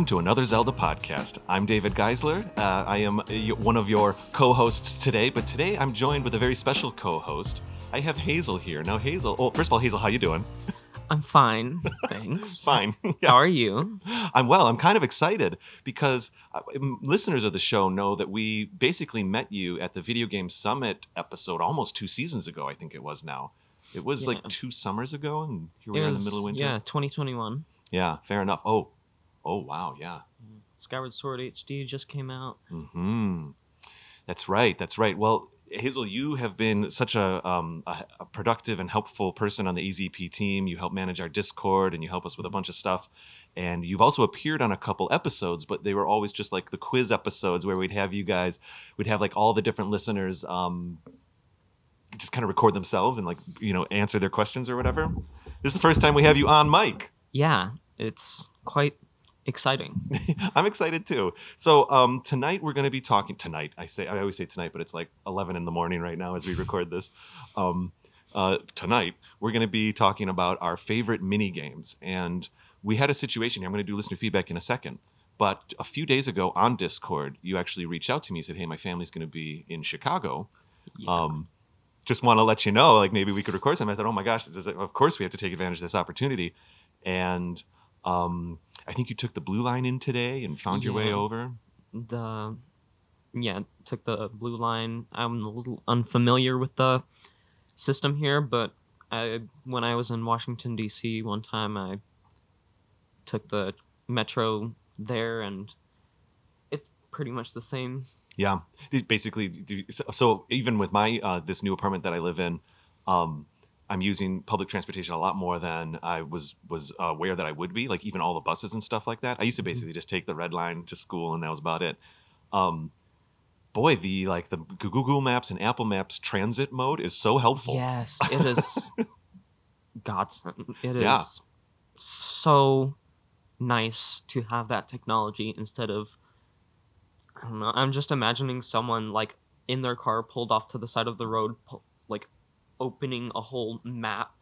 welcome to another Zelda podcast. I'm David Geisler. Uh, I am uh, one of your co hosts today, but today I'm joined with a very special co host. I have Hazel here. Now, Hazel, oh, first of all, Hazel, how you doing? I'm fine, thanks. Fine. How are you? I'm well. I'm kind of excited because uh, listeners of the show know that we basically met you at the Video Game Summit episode almost two seasons ago, I think it was now. It was like two summers ago, and here we It are in the middle of winter. Yeah, 2021. Yeah, fair enough. Oh, oh, wow, yeah. Skyward Sword HD just came out. Hmm. That's right. That's right. Well, Hazel, you have been such a, um, a, a productive and helpful person on the EZP team. You help manage our Discord and you help us with a bunch of stuff. And you've also appeared on a couple episodes, but they were always just like the quiz episodes where we'd have you guys, we'd have like all the different listeners um, just kind of record themselves and like, you know, answer their questions or whatever. This is the first time we have you on mic. Yeah, it's quite exciting. I'm excited too. So um, tonight we're going to be talking. Tonight, I say I always say tonight, but it's like 11 in the morning right now as we record this. Um, uh, tonight we're going to be talking about our favorite mini games, and we had a situation. here. I'm going to do listener feedback in a second. But a few days ago on Discord, you actually reached out to me and said, "Hey, my family's going to be in Chicago. Yeah. Um, just want to let you know, like maybe we could record something." I thought, "Oh my gosh, this is of course we have to take advantage of this opportunity." And um, I think you took the blue line in today and found your way over. the yeah took the blue line. I'm a little unfamiliar with the system here, but I when I was in Washington D.C. one time, I took the metro there, and it's pretty much the same. Yeah, basically. So, so even with my uh, this new apartment that I live in, um, I'm using public transportation a lot more than I was was aware that I would be. Like even all the buses and stuff like that. I used to Mhm. basically just take the red line to school, and that was about it. Um, boy, the like the Google Maps and Apple Maps transit mode is so helpful. Yes, it is godsend. It is Yeah. so nice to have that technology instead of I don't know. I'm just imagining someone like in their car pulled off to the side of the road, pu- like opening a whole map,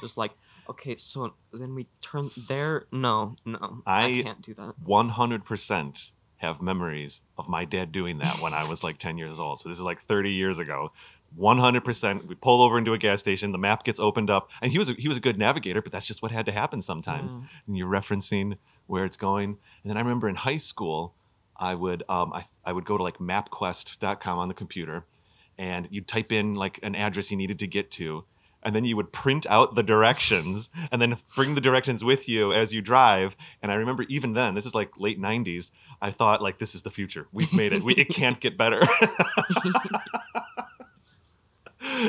just like okay, so then we turn there. No, no, I, I- can't do that. 100% have memories of my dad doing that when I was like 10 years old. So this is like 30 years ago. 100% we pull over into a gas station, the map gets opened up, and he was a, he was a good navigator, but that's just what had to happen sometimes. Yeah. And you're referencing where it's going. And then I remember in high school, I would um, I, I would go to like mapquest.com on the computer and you'd type in like an address you needed to get to and then you would print out the directions and then bring the directions with you as you drive. And i remember even then this is like late 90s i thought like this is the future. We've made it. We, it can't get better.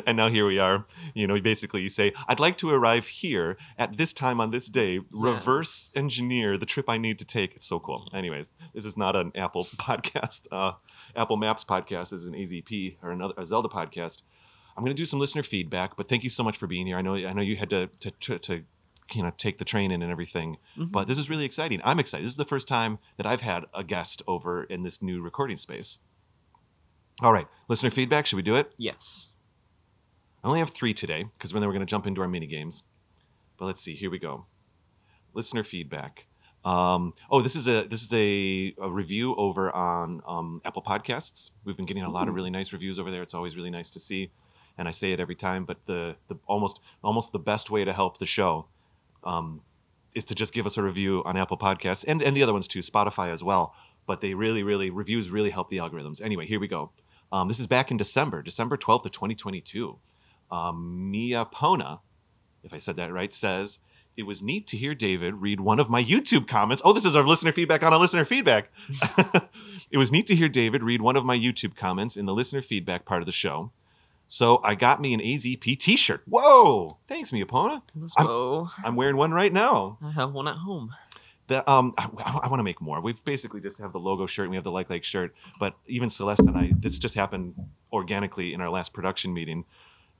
And now here we are. You know basically you say i'd like to arrive here at this time on this day. Reverse engineer the trip i need to take. It's so cool. Anyways this is not an apple podcast. Uh, apple maps podcast is an azp or another a zelda podcast i'm going to do some listener feedback but thank you so much for being here i know i know you had to to, to, to you know take the train in and everything Mhm. but this is really exciting i'm excited this is the first time that i've had a guest over in this new recording space all right listener feedback should we do it yes. I only have three today because then we're going to jump into our mini games. But let's see. Here we go. Listener feedback. Um, oh, this is a this is a, a review over on um, Apple Podcasts. We've been getting a lot of really nice reviews over there. It's always really nice to see, and I say it every time. But the the almost almost the best way to help the show um, is to just give us a review on Apple Podcasts and and the other ones too, Spotify as well. But they really really reviews really help the algorithms. Anyway, here we go. Um, this is back in December, December twelfth of twenty twenty two um, Mia Pona, if I said that right, says it was neat to hear David read one of my YouTube comments. Oh, this is our listener feedback on a listener feedback. it was neat to hear David read one of my YouTube comments in the listener feedback part of the show. So I got me an AZP T-shirt. Whoa! Thanks, Mia Pona. Let's I'm- go. I'm wearing one right now. I have one at home. The, um, I, want to make more. We've basically just have the logo shirt and we have the like like shirt. But even Celeste and I, this just happened organically in our last production meeting.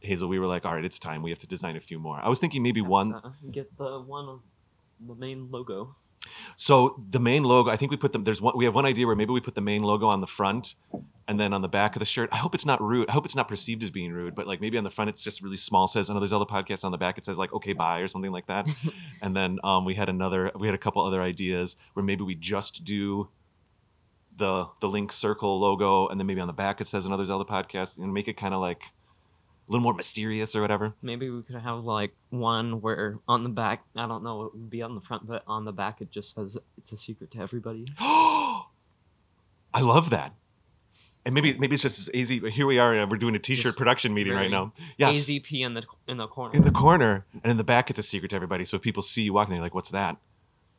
Hazel, we were like, all right, it's time. We have to design a few more. I was thinking maybe one. Uh, get the one of the main logo. So the main logo, I think we put them. There's one. We have one idea where maybe we put the main logo on the front, And then on the back of the shirt, I hope it's not rude. I hope it's not perceived as being rude, but like maybe on the front it's just really small says another Zelda podcast. On the back it says like okay bye or something like that. and then um, we had another, we had a couple other ideas where maybe we just do the the link circle logo, and then maybe on the back it says another Zelda podcast, and make it kind of like a little more mysterious or whatever. Maybe we could have like one where on the back, I don't know, it would be on the front, but on the back it just says it's a secret to everybody. I love that. And maybe maybe it's just as easy. But Here we are. and We're doing a T-shirt Just production meeting right now. Yes, AZP in the in the corner. in the corner, and in the back it's a secret to everybody. So if people see you walking, they're like, "What's that?"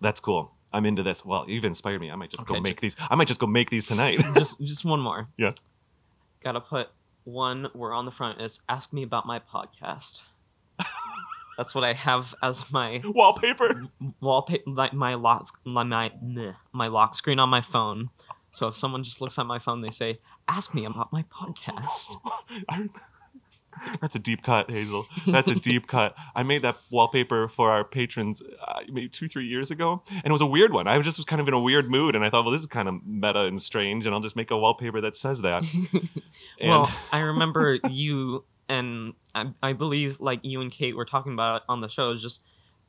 That's cool. I'm into this. Well, you've inspired me. I might just go Okay, make these. I might just go make these tonight. just just one more. Yeah. Gotta put one where on the front is ask me about my podcast. That's what I have as my Wallpaper. wallpaper, like my lock, my my, meh, my lock screen on my phone. So if someone just looks at my phone, they say, "Ask me about my podcast." I- That's a deep cut, Hazel. That's a deep cut. I made that wallpaper for our patrons uh, maybe two, three years ago, and it was a weird one. I just was kind of in a weird mood, and I thought, well, this is kind of meta and strange, and I'll just make a wallpaper that says that. And well, I remember you and I, I believe like you and Kate were talking about it on the show. Just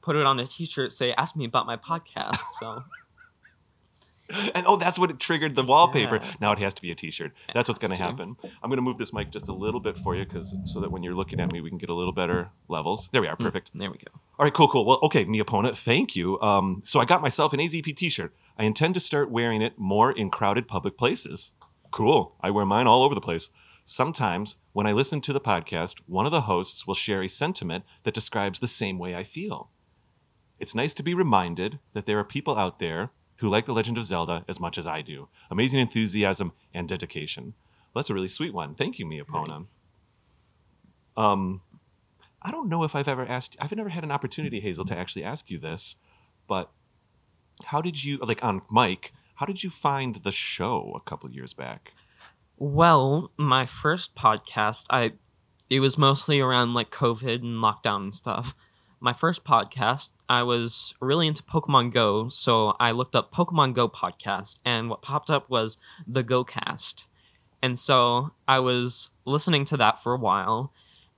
put it on a T-shirt, say "Ask me about my podcast." So and oh, that's what it triggered the wallpaper. Yeah. Now it has to be a T-shirt. That's what's going to happen. I'm going to move this mic just a little bit for you, because so that when you're looking at me, we can get a little better levels. There we are. Mm, Perfect. there we go. All right, cool, cool. Well, okay, me opponent, thank you. Um, so I got myself an AZP T-shirt. I intend to start wearing it more in crowded public places. Cool. I wear mine all over the place. Sometimes, when I listen to the podcast, one of the hosts will share a sentiment that describes the same way I feel. It's nice to be reminded that there are people out there who like The Legend of Zelda as much as I do. Amazing enthusiasm and dedication. Well, that's a really sweet one. Thank you, Miapona. Um, I don't know if I've ever asked. I've never had an opportunity, Hazel, to actually ask you this, but how did you like on Mike? How did you find the show a couple years back? Well, my first podcast, I it was mostly around like COVID and lockdown and stuff. My first podcast, I was really into Pokemon Go, so I looked up Pokemon Go podcast, and what popped up was the Go Cast. And so I was listening to that for a while,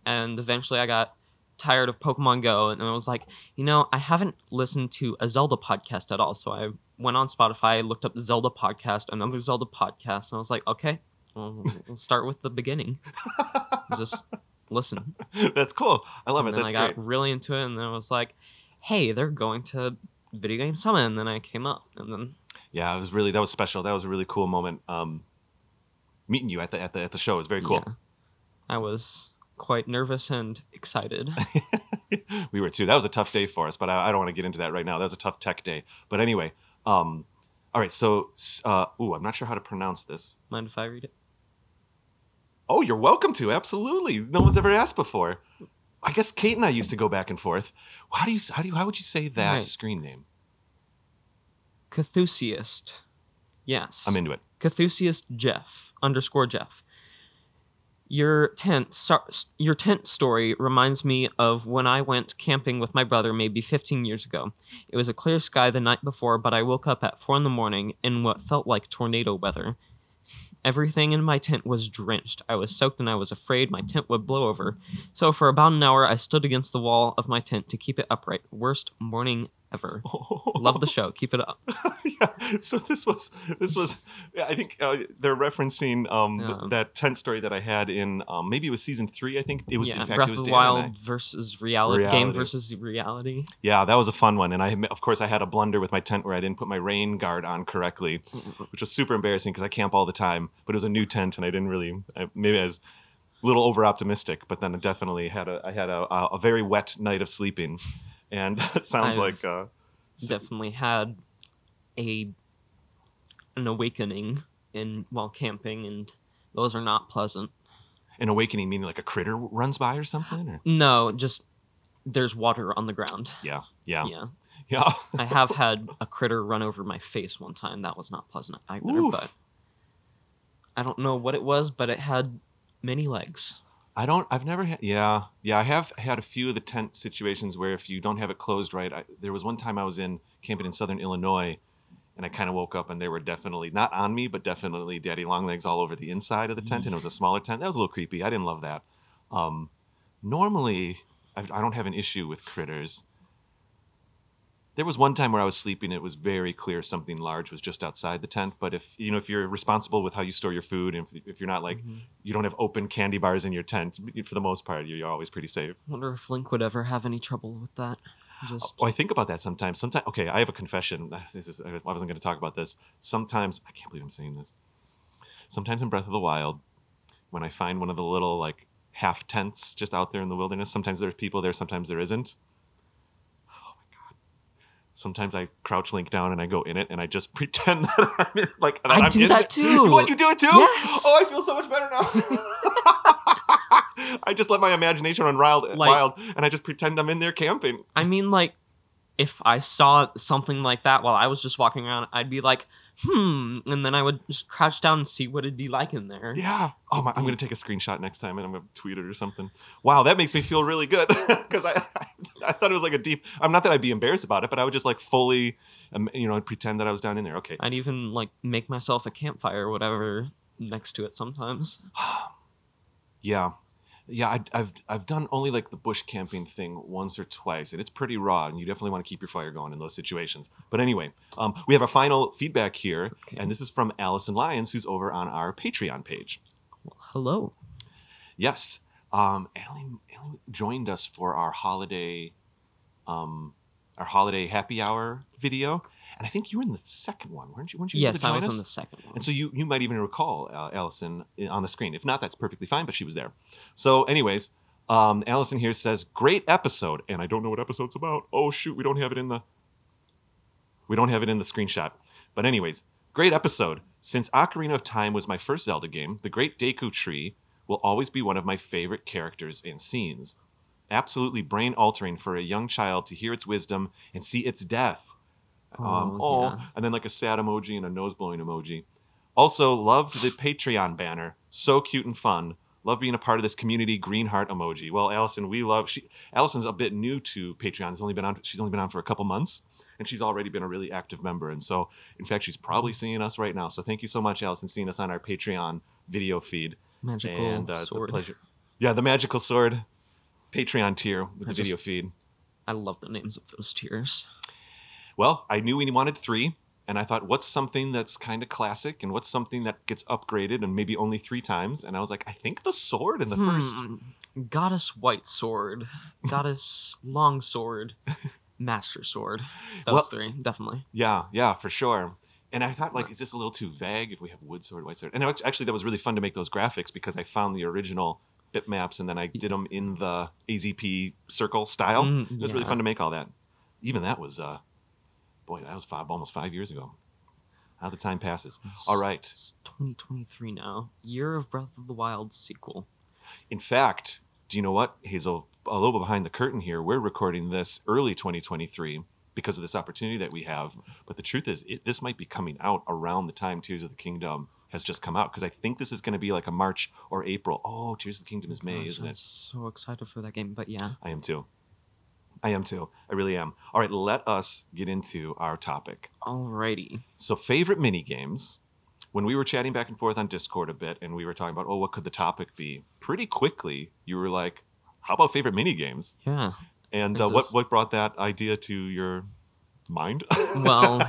and eventually I got tired of Pokemon Go, and I was like, you know, I haven't listened to a Zelda podcast at all. So I went on Spotify, looked up Zelda podcast, another Zelda podcast, and I was like, okay, well, we'll start with the beginning. Just listen. That's cool. I love and it. then That's I got great. really into it, and then I was like, hey, they're going to Video Game Summit, and then I came up, and then Yeah, it was really that was special. That was a really cool moment. Um, meeting you at the at the at the show is very cool. yeah, I was quite nervous and excited. we were too. That was a tough day for us, but I, I don't want to get into that right now. That was a tough tech day. But anyway, um, all right. So, uh, ooh, I'm not sure how to pronounce this. Mind if I read it? Oh, you're welcome to. Absolutely. No one's ever asked before. I guess Kate and I used to go back and forth. How do you how do you how would you say that Right. screen name? Cthusiast. Yes. I'm into it. Cthusiast Jeff underscore Jeff. Your tent, so, your tent story reminds me of when I went camping with my brother maybe 15 years ago. It was a clear sky the night before, but I woke up at four in the morning in what felt like tornado weather. Everything in my tent was drenched. I was soaked and I was afraid my tent would blow over. So for about an hour, I stood against the wall of my tent to keep it upright. Worst morning ever. Love the show. Keep it up. yeah. So this was this was I think uh, they're referencing um th- that tent story that I had in um maybe it was season three. I think it was yeah, in fact Breath it was of the Dan and I. Wild versus reality, game versus reality. Yeah, that was a fun one, and I of course I had a blunder with my tent where I didn't put my rain guard on correctly, which was super embarrassing because I camp all the time. But it was a new tent, and I didn't really I, maybe I was a little over optimistic. But then I definitely had a I had a, a, a very wet night of sleeping, and it sounds I've- like uh, s- Definitely had a an awakening in while camping, and those are not pleasant. an awakening, meaning like a critter runs by or something. Or No, just there's water on the ground. yeah, yeah, Yeah, yeah. I have had a critter run over my face one time. That was not pleasant either. Oof. But I don't know what it was, but it had many legs. I don't. I've never had. Yeah, yeah. I have had a few of the tent situations where if you don't have it closed right, I, there was one time I was in camping in southern Illinois, and I kind of woke up and they were definitely not on me, but definitely daddy long legs all over the inside of the tent, and it was a smaller tent. That was a little creepy. I didn't love that. Um, normally, I, I don't have an issue with critters. There was one time where I was sleeping. It was very clear something large was just outside the tent. But if you know, if you're responsible with how you store your food, and if, if you're not like Mhm. you don't have open candy bars in your tent, for the most part, you're always pretty safe. wonder if Link would ever have any trouble with that. Just Oh, I think about that sometimes. Sometimes, okay, I have a confession. This is I wasn't going to talk about this. Sometimes I can't believe I'm saying this. Sometimes in Breath of the Wild, when I find one of the little like half tents just out there in the wilderness, sometimes there's people there, sometimes there isn't. Sometimes I crouch Link down and I go in it and I just pretend that I'm in, like that I am do in that it. too. What you do it too? Yes. Oh, I feel so much better now. I just let my imagination run wild, Like- wild, and I just pretend I'm in there camping. I mean, like, if I saw something like that while I was just walking around, I'd be like, hmm, and then I would just crouch down and see what it'd be like in there. Yeah. Oh my! I'm gonna take a screenshot next time and I'm gonna tweet it or something. Wow, that makes me feel really good because I, I thought it was like a deep. I'm not that I'd be embarrassed about it, but I would just like fully, um, you know, pretend that I was down in there. Okay. I'd even like make myself a campfire or whatever next to it sometimes. Yeah. Yeah, I, I've I've done only like the bush camping thing once or twice, and it's pretty raw, and you definitely want to keep your fire going in those situations. But anyway, um, we have our final feedback here, Okay. and this is from Allison Lyons, who's over on our Patreon page. Hello. Yes. Um, Allie, Allie joined us for our holiday, um, our holiday happy hour video, and I think you were in the second one, weren't you? Weren't you? Yes, I was on the second one. And so you you might even recall uh, Allison on the screen. If not, that's perfectly fine. But she was there. So, anyways, um, Allison here says, "Great episode," and I don't know what episode's about. Oh shoot, we don't have it in the we don't have it in the screenshot. But anyways, great episode. Since Ocarina of Time was my first Zelda game, the Great Deku Tree will always be one of my favorite characters and scenes. Absolutely brain altering for a young child to hear its wisdom and see its death. Um, Oh, oh, yeah. and then like a sad emoji and a nose blowing emoji. Also, loved the Patreon banner. So cute and fun. Love being a part of this community. Green heart emoji. Well, Allison, we love. She Allison's a bit new to Patreon. She's only been on. She's only been on for a couple months, and she's already been a really active member. And so, in fact, she's probably seeing us right now. So thank you so much, Allison, seeing us on our Patreon video feed. Magical and uh, it's a sword. pleasure. Yeah, the magical sword, Patreon tier with I the video feed. I love the names of those tiers. Well, I knew we wanted three, and I thought, what's something that's kind of classic, and what's something that gets upgraded, and maybe only three times? And I was like, I think the sword in the first. Hmm. Goddess White Sword, Goddess Long Sword, Master Sword. Those Well- three, definitely. Yeah, yeah, for sure. And I thought, like, is this a little too vague if we have wood sword, white sword? And actually, that was really fun to make those graphics because I found the original bitmaps and then I did them in the AZP circle style. Mm, It was really fun to make all that. Even that was, uh, boy, that was five, almost five years ago. How the time passes. All right. It's 2023 now. Year of Breath of the Wild sequel. In fact, do you know what, Hazel? A little bit behind the curtain here. We're recording this early 2023 because of this opportunity that we have. But the truth is, it, this might be coming out around the time Tears of the Kingdom has just come out because I think this is going to be like a March or April. Oh, Tears of the Kingdom is May, Gosh, isn't I'm it? so excited for that game. But yeah, I am too. I am too. I really am. All right, let us get into our topic. alrighty. So, favorite mini games. When we were chatting back and forth on Discord a bit, and we were talking about, oh, what could the topic be? Pretty quickly, you were like, "How about favorite mini games?" Yeah. And uh, what what brought that idea to your mind? Well,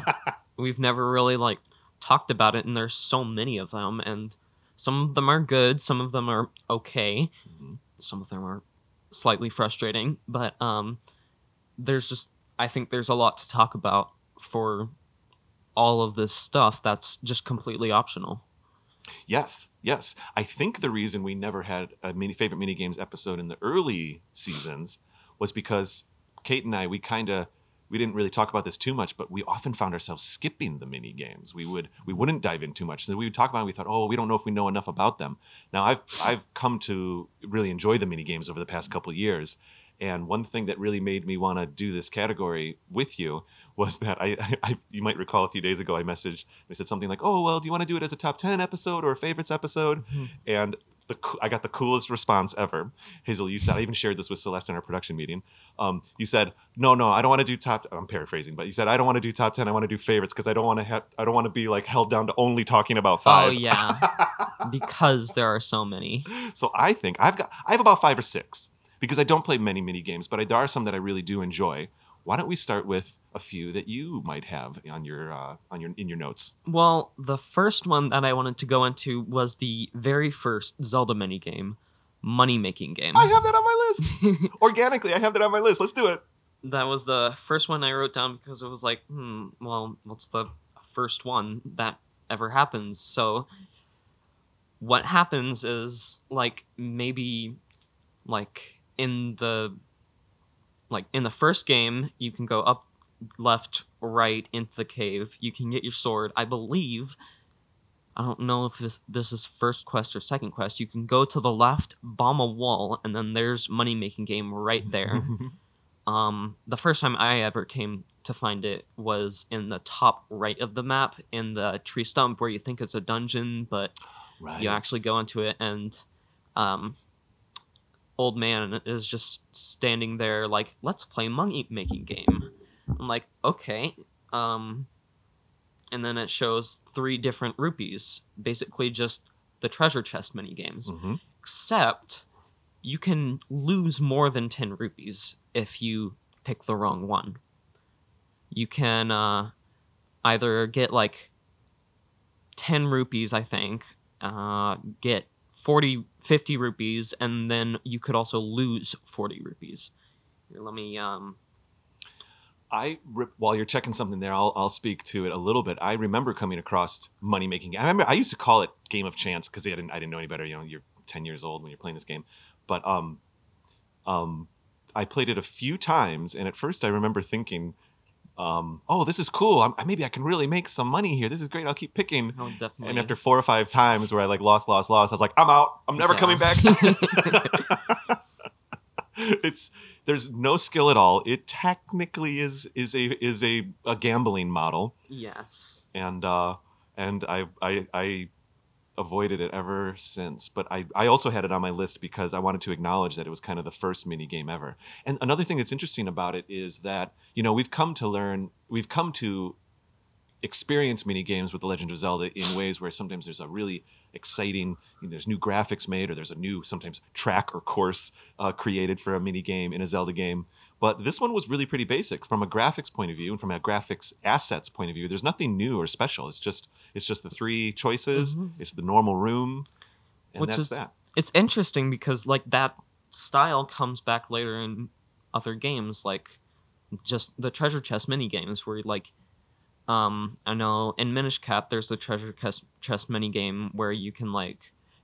we've never really like talked about it, and there's so many of them, and some of them are good, some of them are okay, Mhm. some of them are slightly frustrating, but um, there's just I think there's a lot to talk about for all of this stuff that's just completely optional. Yes, yes. I think the reason we never had a mini favorite mini games episode in the early seasons was because Kate and I we kind of we didn't really talk about this too much, but we often found ourselves skipping the mini games. We would we wouldn't dive in too much. So we would talk about. It, we thought, oh, we don't know if we know enough about them. Now I've I've come to really enjoy the mini games over the past couple years, and one thing that really made me want to do this category with you was that I, I you might recall a few days ago I messaged I said something like, oh well, do you want to do it as a top ten episode or a favorites episode? Mhm. And the I got the coolest response ever. Hazel, you said I even shared this with Celeste in our production meeting. Um, you said, "No, no, I don't want to do top." I'm paraphrasing, but you said, "I don't want to do top ten. I want to do favorites because I don't want to have. I don't want to be like held down to only talking about Oh five. yeah, because there are so many. so I think I've got I have about five or six because I don't play many mini games, but I, there are some that I really do enjoy. Why don't we start with a few that you might have on your uh, on your in your notes? Well, the first one that I wanted to go into was the very first Zelda mini game, money making game. I have that on my list. Organically, I have that on my list. Let's do it. that was the first one I wrote down because it was like, hmm, well, what's the first one that ever happens? So, what happens is like maybe like in the like in the first game, you can go up, left, right into the cave. You can get your sword. I believe. I don't know if this this is first quest or second quest. You can go to the left, bomb a wall, and then there's money making game right there. Um, the first time I ever came to find it was in the top right of the map in the tree stump where you think it's a dungeon, but right. you actually go into it and um, old man is just standing there like, let's play money making game. I'm like, okay. Um, and then it shows three different rupees, basically just the treasure chest mini games Mhm. except you can lose more than 10 rupees if you pick the wrong one. You can uh, either get like 10 rupees, I think, uh, get 40, 50 rupees, and then you could also lose 40 rupees. Here, let me. Um, I re- while you're checking something there, I'll I'll speak to it a little bit. I remember coming across money making. I remember I used to call it game of chance because I didn't I didn't know any better. You know, you're 10 years old when you're playing this game, but um, um, I played it a few times, and at first I remember thinking, um, oh, this is cool. I'm, maybe I can really make some money here. This is great. I'll keep picking. oh, definitely. And after four or five times where I like lost, lost, lost, I was like, I'm out. I'm never Yeah. coming back. it's there's no skill at all. It technically is is a is a, a gambling model, yes. and uh, and I I I avoided it ever since. But I I also had it on my list because I wanted to acknowledge that it was kind of the first mini game ever. And another thing that's interesting about it is that you know we've come to learn we've come to experience mini games with the Legend of Zelda in ways where sometimes there's a really exciting you know, there's new graphics made or there's a new sometimes track or course uh, created for a mini game in a Zelda game. But this one was really pretty basic from a graphics point of view and from a graphics assets point of view. There's nothing new or special. It's just it's just the three choices. Mhm. It's the normal room, and Which that's is- that. it's interesting because like that style comes back later in other games like just the treasure chest mini games where like um i know in minish cap there's the treasure chest chest mini game where you can like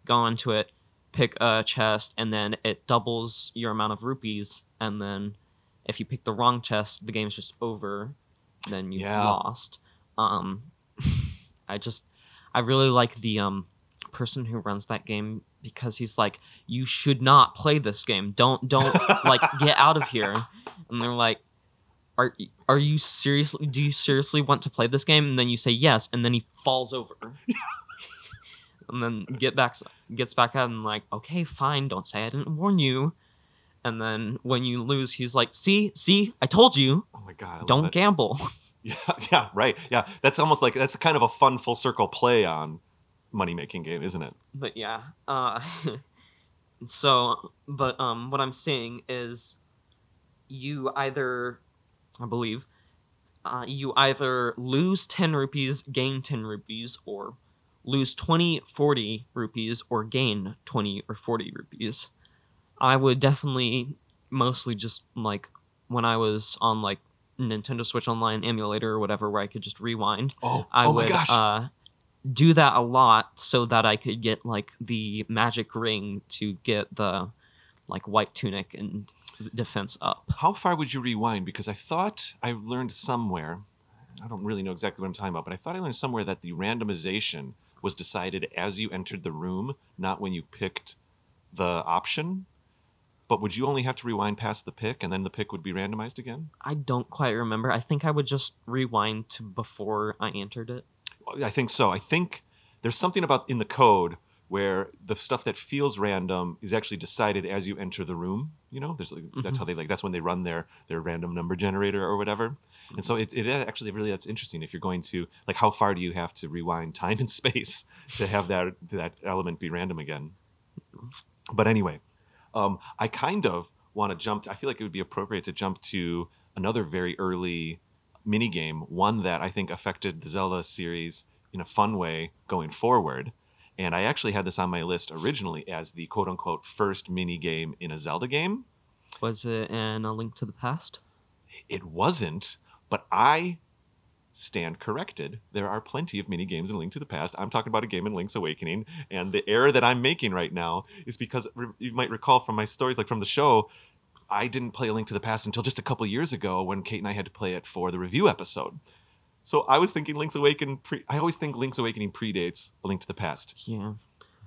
go into it pick a chest and then it doubles your amount of rupees and then if you pick the wrong chest the game's just over then you've Yeah. lost. Um i just i really like the um person who runs that game because he's like you should not play this game. Don't don't like get out of here. And they're like are are you seriously do you seriously want to play this game? And then you say yes and then he falls over. And then get back gets back out and like okay fine. Don't say i didn't warn you and then when you lose he's like see see i told you Oh my god! Don't gamble Yeah, yeah, right. Yeah, that's almost like that's kind of a fun full circle play on money making game, isn't it? but yeah uh so but um what i'm saying is you either i believe uh, you either lose 10 rupees gain 10 rupees or lose 20 40 rupees or gain 20 or 40 rupees i would definitely mostly just like when i was on like nintendo switch online emulator or whatever where i could just rewind Oh, I oh would my gosh! uh do that a lot so that I could get like the magic ring to get the like white tunic and defense up. How far would you rewind? Because I thought I learned somewhere. I don't really know exactly what I'm talking about, but I thought I learned somewhere that the randomization was decided as you entered the room, not when you picked the option. But would you only have to rewind past the pick, and then the pick would be randomized again? I don't quite remember. I think I would just rewind to before I entered it. I think so. I think there's something about in the code where the stuff that feels random is actually decided as you enter the room. You know, there's like, that's Mhm. how they like that's when they run their their random number generator or whatever. And so it, it actually really that's interesting if you're going to like how far do you have to rewind time and space to have that that element be random again. But anyway, um, I kind of want to jump. I feel like it would be appropriate to jump to another very early mini game, one that I think affected the Zelda series in a fun way going forward. And I actually had this on my list originally as the quote unquote first mini game in a Zelda game. Was it in A Link to the Past? It wasn't, but I stand corrected. There are plenty of mini games in Link to the Past. I'm talking about a game in Link's Awakening, and the error that I'm making right now is because re- you might recall from my stories, like from the show, I didn't play A Link to the Past until just a couple years ago when Kate and I had to play it for the review episode. So I was thinking Link's Awakening. Pre- I always think Link's Awakening predates A Link to the Past. Yeah.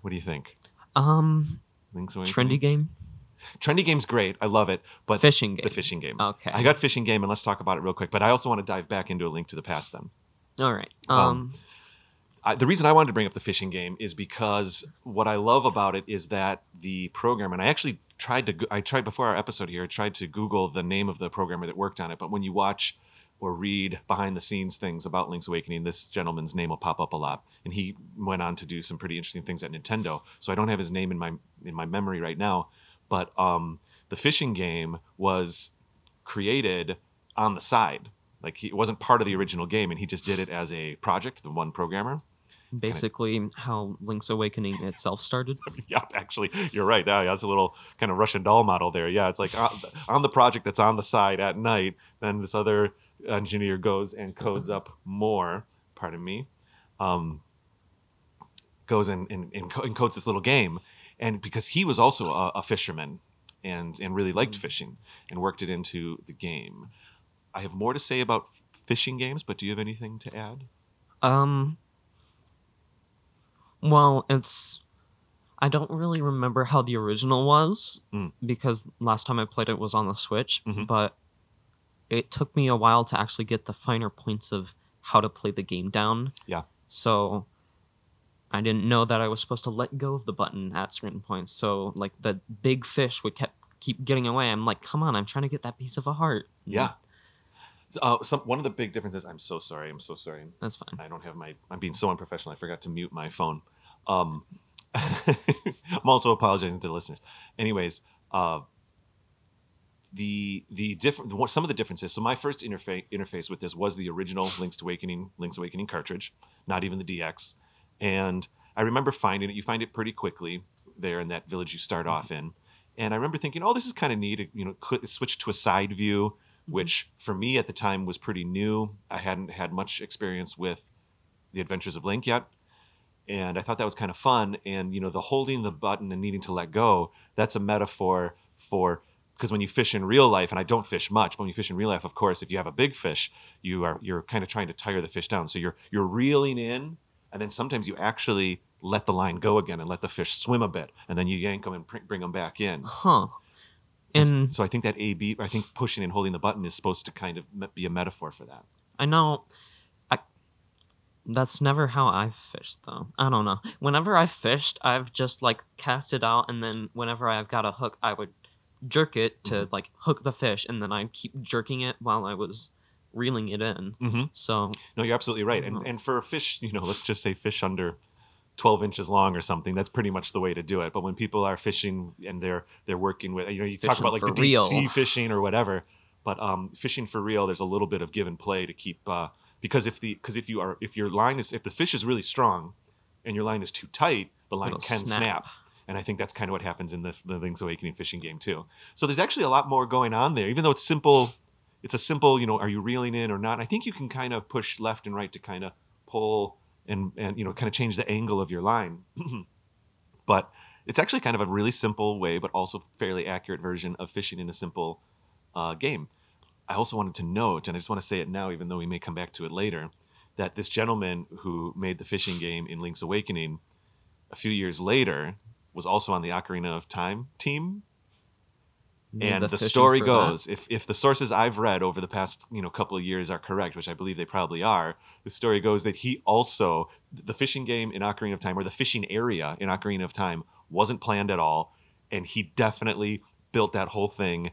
What do you think? Um, Link's Awakening. trendy game, Trendy game's great. I love it, but fishing game. the fishing game. Okay. I got fishing game, and let's talk about it real quick. But I also want to dive back into A Link to the Past then. All right. Um, Um, I, the reason I wanted to bring up the fishing game is because what I love about it is that the program, and I actually tried to, I tried before our episode here, I tried to Google the name of the programmer that worked on it. But when you watch or read behind the scenes things about Link's Awakening, this gentleman's name will pop up a lot. And he went on to do some pretty interesting things at Nintendo. So I don't have his name in my in my memory right now. But um, the fishing game was created on the side. Like he it wasn't part of the original game, and he just did it as a project. The one programmer. basically how Link's Awakening itself started. yeah, actually, you're right. Yeah, that's a little kind of Russian doll model there. Yeah, it's like on, on the project that's on the side at night. Then this other engineer goes and codes up more. Pardon me. Um, goes and, and, and co- and codes this little game, and because he was also a, a fisherman, and and really liked fishing, and worked it into the game. I have more to say about fishing games, but do you have anything to add? Um. Well, it's. I don't really remember how the original was Mm. because last time I played it was on the Switch, Mhm. but it took me a while to actually get the finer points of how to play the game down. Yeah. So I didn't know that I was supposed to let go of the button at certain points. So like the big fish would kept keep getting away. I'm like, come on, I'm trying to get that piece of a heart. Yeah. Uh, some one of the big differences. I'm so sorry. I'm so sorry. That's fine. I don't have my. I'm being so unprofessional. I forgot to mute my phone. Um, I'm also apologizing to the listeners. Anyways, uh, the the different what- some of the differences. So my first interface interface with this was the original Link's Awakening Link's Awakening cartridge, not even the DX. And I remember finding it. You find it pretty quickly there in that village you start off in. And I remember thinking, oh, this is kind of neat. You know, cl- switch to a side view, mm-hmm. which for me at the time was pretty new. I hadn't had much experience with the Adventures of Link yet. And I thought that was kind of fun. And, you know, the holding the button and needing to let go, that's a metaphor for because when you fish in real life, and I don't fish much, but when you fish in real life, of course, if you have a big fish, you are you're kind of trying to tire the fish down. So you're you're reeling in, and then sometimes you actually let the line go again and let the fish swim a bit, and then you yank them and pr- bring them back in. Huh. And And so I think that A B, I think pushing and holding the button is supposed to kind of be a metaphor for that. I know I that's never how I've fished though. I don't know. Whenever I've fished, I've just like cast it out and then whenever I've got a hook, I would jerk it to Mhm. like hook the fish and then I'd keep jerking it while I was reeling it in. Mm-hmm. So No, you're absolutely right. And Mhm. and for a fish, you know, let's just say fish under 12 inches long or something, that's pretty much the way to do it. But when people are fishing and they're they're working with, you know, you talk about like the deep sea fishing or whatever. But um, fishing for real, there's a little bit of give and play to keep uh, because if the because if you are if your line is if the fish is really strong and your line is too tight, the line it'll can snap. And I think that's kind of what happens in the, the Link's Awakening fishing game too. So there's actually a lot more going on there, even though it's simple. It's a simple, you know, are you reeling in or not? I think you can kind of push left and right to kind of pull and and you know kind of change the angle of your line. but it's actually kind of a really simple way, but also fairly accurate version of fishing in a simple uh, game. I also wanted to note, and I just want to say it now, even though we may come back to it later, that this gentleman who made the fishing game in Link's Awakening, a few years later, was also on the Ocarina of Time team. And the, fishing story that. goes if if the sources i've read over the past you know couple of years are correct which i believe they probably are the story goes that he also the fishing game in ocarina of time or the fishing area in ocarina of time wasn't planned at all and he definitely built that whole thing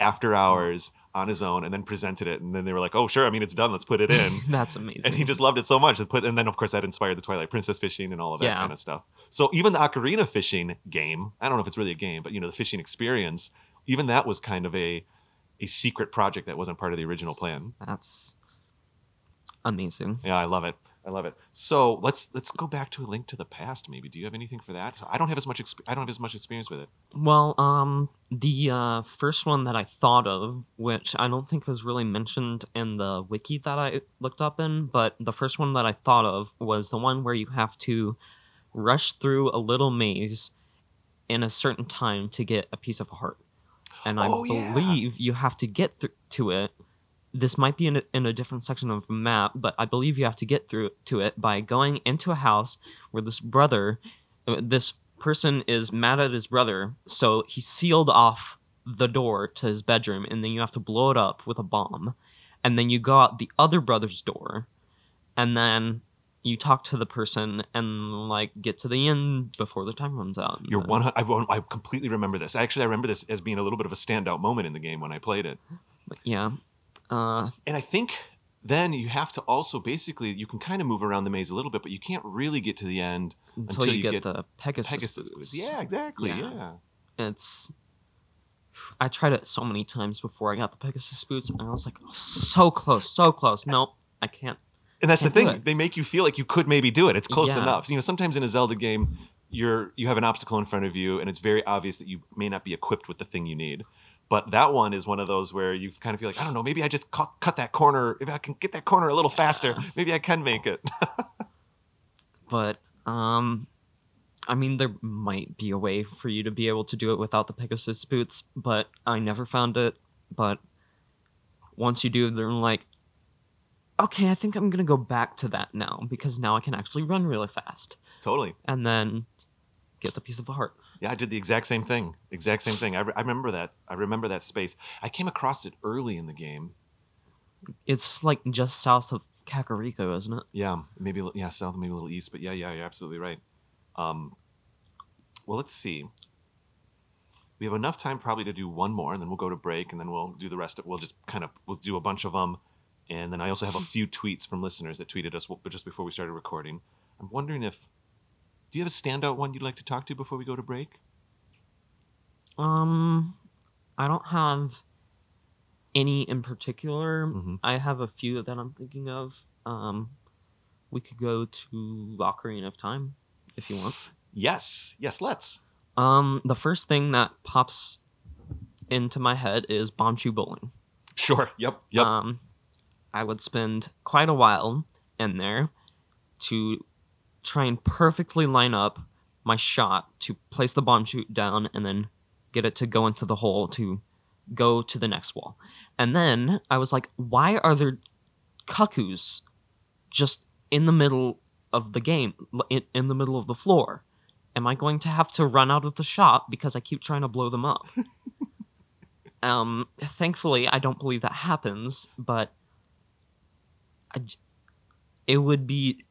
after hours on his own and then presented it and then they were like oh sure i mean it's done let's put it in That's amazing. and he just loved it so much. And put, and then of course that inspired the Twilight Princess fishing and all of that Yeah. kind of stuff. So even the ocarina fishing game, I don't know if it's really a game, but you know the fishing experience, even that was kind of a a secret project that wasn't part of the original plan. That's amazing. Yeah, I love it. I love it. So let's let's go back to a link to the past. Maybe do you have anything for that? I don't have as much. Exp- I don't have as much experience with it. Well, um, the uh, first one that I thought of, which I don't think was really mentioned in the wiki that I looked up in, but the first one that I thought of was the one where you have to rush through a little maze in a certain time to get a piece of heart. And I Oh, yeah. believe you have to get th- to it. This might be in a, in a different section of the map, but I believe you have to get through to it by going into a house where this brother, uh, this person is mad at his brother, so he sealed off the door to his bedroom, and then you have to blow it up with a bomb, and then you go out the other brother's door, and then you talk to the person and like get to the end before the time runs out. You're one. I, I completely remember this. Actually, I remember this as being a little bit of a standout moment in the game when I played it. Yeah. Uh, And I think then you have to also basically you can kind of move around the maze a little bit, but you can't really get to the end until, Until you, get, get the Pegasus, Pegasus. boots. Yeah, exactly. Yeah. yeah. It's. I tried it so many times before I got the Pegasus boots, and I was like, oh, so close, so close. Nope, I can't. And that's the thing; it. they make you feel like you could maybe do it. It's close Yeah. enough. You know, sometimes in a Zelda game, you're you have an obstacle in front of you, and it's very obvious that you may not be equipped with the thing you need. But that one is one of those where you kind of feel like I don't know, maybe I just cut, cut that corner. If I can get that corner a little faster, maybe I can make it. But um, I mean, there might be a way for you to be able to do it without the Pegasus boots, but I never found it. But once you do, they're like, okay, I think I'm gonna go back to that now because now I can actually run really fast, totally. and then get the piece of the heart. Yeah, I did the exact same thing. Exact same thing. I, re- I remember that. I remember that space. I came across it early in the game. It's like just south of Kakariko, isn't it? Yeah, maybe yeah, south, maybe a little east, but yeah, yeah, you're absolutely right. Um, well, let's see. We have enough time probably to do one more, and then we'll go to break, and then we'll do the rest. Of, we'll just kind of we'll do a bunch of them, and then I also have a few tweets from listeners that tweeted us, but just before we started recording. I'm wondering if do you have a standout one you'd like to talk to before we go to break? Um, I don't have any in particular. Mhm. I have a few that I'm thinking of. Um, we could go to Ocarina of Time if you want. Yes, yes, let's. Um, the first thing that pops into my head is Bombchu Bowling. Sure. Yep. Yep. Um, I would spend quite a while in there to try and perfectly line up my shot to place the Bombchu down and then get it to go into the hole to go to the next wall. And then I was like, why are there cuckoos just in the middle of the game, in, in the middle of the floor? Am I going to have to run out of the shop because I keep trying to blow them up? um, thankfully, I don't believe that happens, but I it would be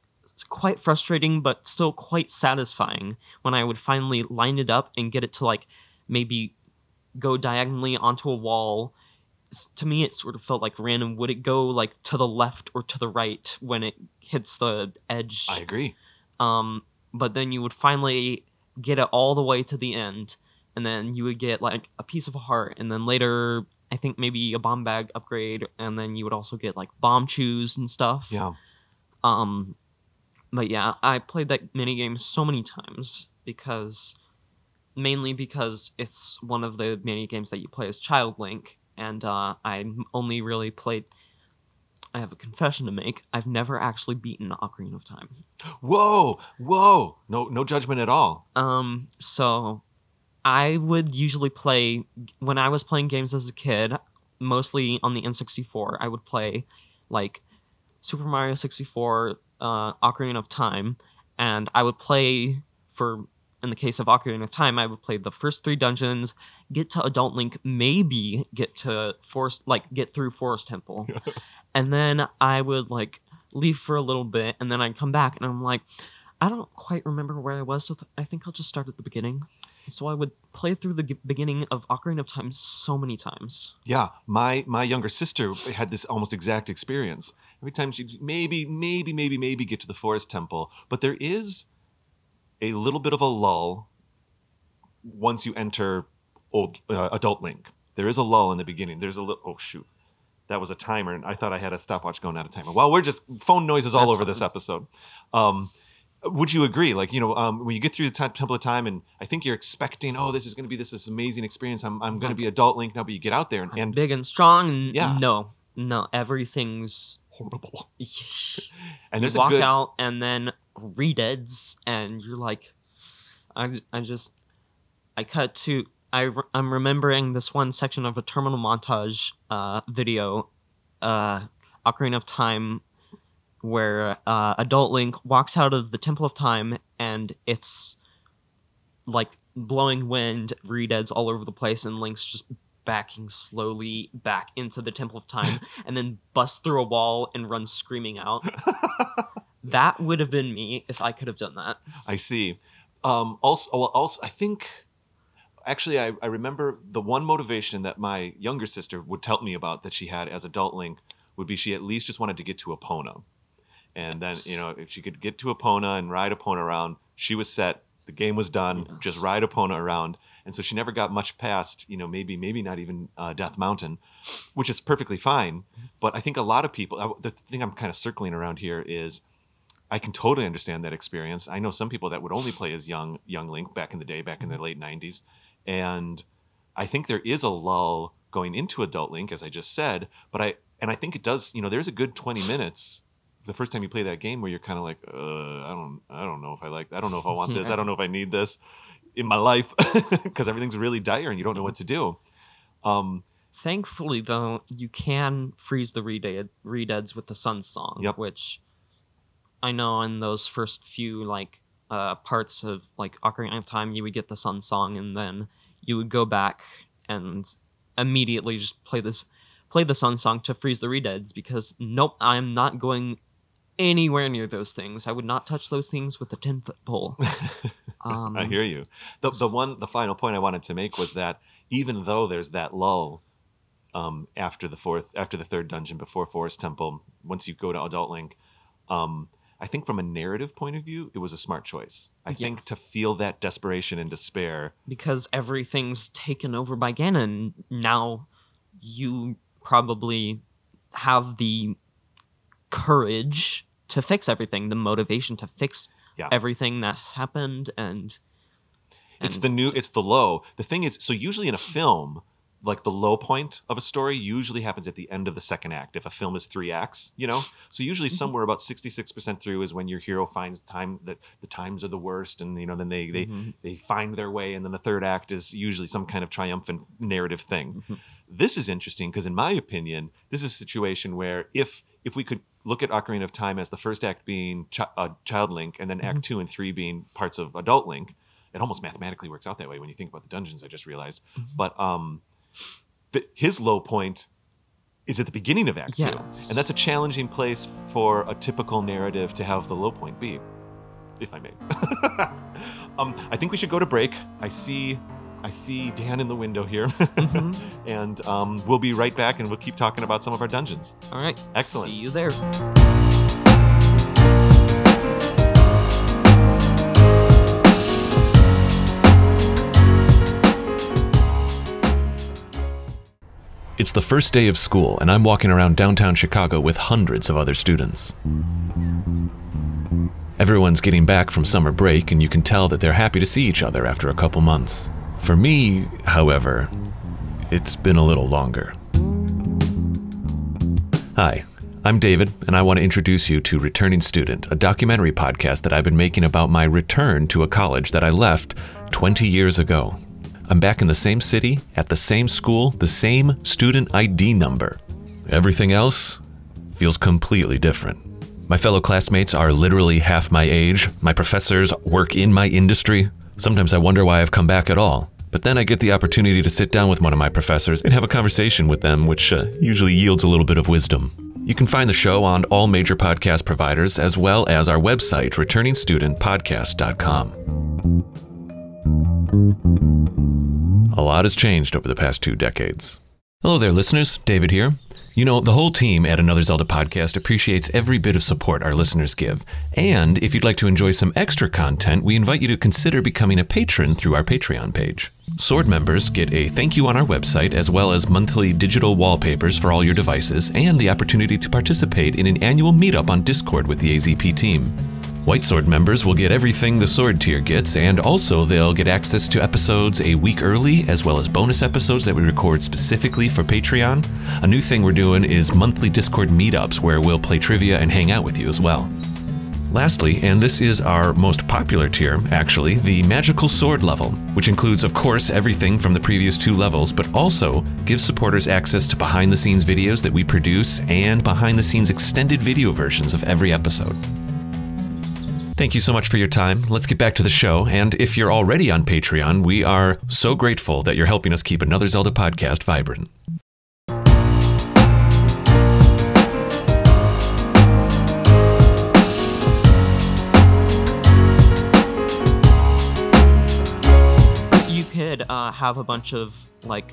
quite frustrating, but still quite satisfying when I would finally line it up and get it to like maybe go diagonally onto a wall. To me, it sort of felt like random. Would it go like to the left or to the right when it hits the edge? I agree. um but then you would finally get it all the way to the end and then you would get like a piece of a heart and then later i think maybe a bomb bag upgrade and then you would also get like bombchus and stuff Yeah. um but yeah i played that mini game so many times because mainly because it's one of the mini games that you play as child link and uh, i only really played i have a confession to make i've never actually beaten ocarina of time Whoa. Whoa. No. No judgment at all. Um, so I would usually play when I was playing games as a kid, mostly on the N64. I would play like Super Mario 64, uh, Ocarina of Time, and I would play for in the case of Ocarina of Time, I would play the first three dungeons, get to Adult Link, maybe get to Forest, like get through Forest Temple, and then I would like leave for a little bit, and then I'd come back, and I'm like, I don't quite remember where I was, so th- I think I'll just start at the beginning. So I would play through the beginning of Ocarina of Time so many times. Yeah, my my younger sister had this almost exact experience. Every time she maybe maybe maybe maybe get to the forest temple, but there is a little bit of a lull once you enter old uh, adult link. There is a lull in the beginning. There's a little oh shoot. That was a timer, and I thought I had a stopwatch going out of timer. Well, we're just phone noises all That's over this episode. Um, would you agree? Like, you know, um, when you get through the time, Temple of Time, and I think you're expecting, oh, this is going to be this, this amazing experience. I'm, I'm going to be adult Link now, but you get out there and, and Big and strong, and Yeah. no, no, everything's. horrible. And there's walk a good, out, and then redeads, and you're like, I, I just, I cut to. I, re- I'm remembering this one section of a terminal montage uh, video, uh, Ocarina of Time, where uh, Adult Link walks out of the Temple of Time and it's like blowing wind, redeads all over the place, and Link's just backing slowly back into the Temple of Time and then busts through a wall and runs screaming out. that would have been me if I could have done that. I see. Um, also, well, also, I think actually, I, I remember the one motivation that my younger sister would tell me about that she had as adult Link would be she at least just wanted to get to Epona, and then you know if she could get to Epona and ride Epona around, she was set. The game was done. Yes. Just ride Epona around, and so she never got much past you know maybe maybe not even uh, Death Mountain, which is perfectly fine. But I think a lot of people. I, the thing I'm kind of circling around here is. I can totally understand that experience. I know some people that would only play as young young Link back in the day, back in the late '90s, and I think there is a lull going into adult Link, as I just said. But I and I think it does. You know, there's a good 20 minutes the first time you play that game where you're kind of like, uh, I don't, I don't know if I like, I don't know if I want this, I don't know if I need this in my life because everything's really dire and you don't know what to do. Um, Thankfully, though, you can freeze the redead, redeads with the Sun Song, Yep. which I know in those first few like uh, parts of like Ocarina of Time, you would get the Sun Song, and then you would go back and immediately just play this, play the Sun Song to freeze the redeads because nope, I'm not going anywhere near those things. I would not touch those things with a ten foot pole. Um, I hear you. The the one the final point I wanted to make was that even though there's that lull um, after the fourth after the third dungeon before Forest Temple, once you go to Adult Link, um, I think from a narrative point of view, it was a smart choice. I Yeah. think to feel that desperation and despair. because everything's taken over by Ganon. Now you probably have the courage to fix everything, the motivation to fix Yeah. everything that's happened, and, It's the new. It's the low. The thing is, so usually in a film, like the low point of a story usually happens at the end of the second act. If a film is three acts, you know, so usually Mm-hmm. somewhere about sixty six percent through is when your hero finds time that the times are the worst, and you know then they they Mhm. they find their way, and then the third act is usually some kind of triumphant narrative thing. Mhm. This is interesting because, in my opinion, this is a situation where if if we could look at Ocarina of Time as the first act being chi- uh, Child Link, and then Mm-hmm. Act Two and Three being parts of Adult Link, it almost mathematically works out that way when you think about the dungeons. I just realized, Mm-hmm. but um, the, his low point is at the beginning of Act Two, and that's a challenging place for a typical narrative to have the low point be, if I may. um, I think we should go to break. I see, I see Dan in the window here, Mhm. and um, we'll be right back, and we'll keep talking about some of our dungeons. all right, Excellent. See you there. It's the first day of school, and I'm walking around downtown Chicago with hundreds of other students. Everyone's getting back from summer break, and you can tell that they're happy to see each other after a couple months. For me, however, it's been a little longer. Hi, I'm David, and I want to introduce you to Returning Student, a documentary podcast that I've been making about my return to a college that I left 20 years ago. I'm back in the same city, at the same school, the same student ID number. Everything else feels completely different. My fellow classmates are literally half my age. My professors work in my industry. Sometimes I wonder why I've come back at all. But then I get the opportunity to sit down with one of my professors and have a conversation with them, which uh, usually yields a little bit of wisdom. You can find the show on all major podcast providers as well as our website, returningstudentpodcast.com. A lot has changed over the past two decades. Hello there, listeners. David here. You know, the whole team at Another Zelda podcast appreciates every bit of support our listeners give. And if you'd like to enjoy some extra content, we invite you to consider becoming a patron through our Patreon page. Sword members get a thank you on our website, as well as monthly digital wallpapers for all your devices, and the opportunity to participate in an annual meetup on Discord with the AZP team. White Sword members will get everything the Sword tier gets, and also they'll get access to episodes a week early, as well as bonus episodes that we record specifically for Patreon. A new thing we're doing is monthly Discord meetups where we'll play trivia and hang out with you as well. Lastly, and this is our most popular tier, actually, the Magical Sword level, which includes, of course, everything from the previous two levels, but also gives supporters access to behind the scenes videos that we produce and behind the scenes extended video versions of every episode. Thank you so much for your time. Let's get back to the show. And if you're already on Patreon, we are so grateful that you're helping us keep another Zelda podcast vibrant. You could uh, have a bunch of like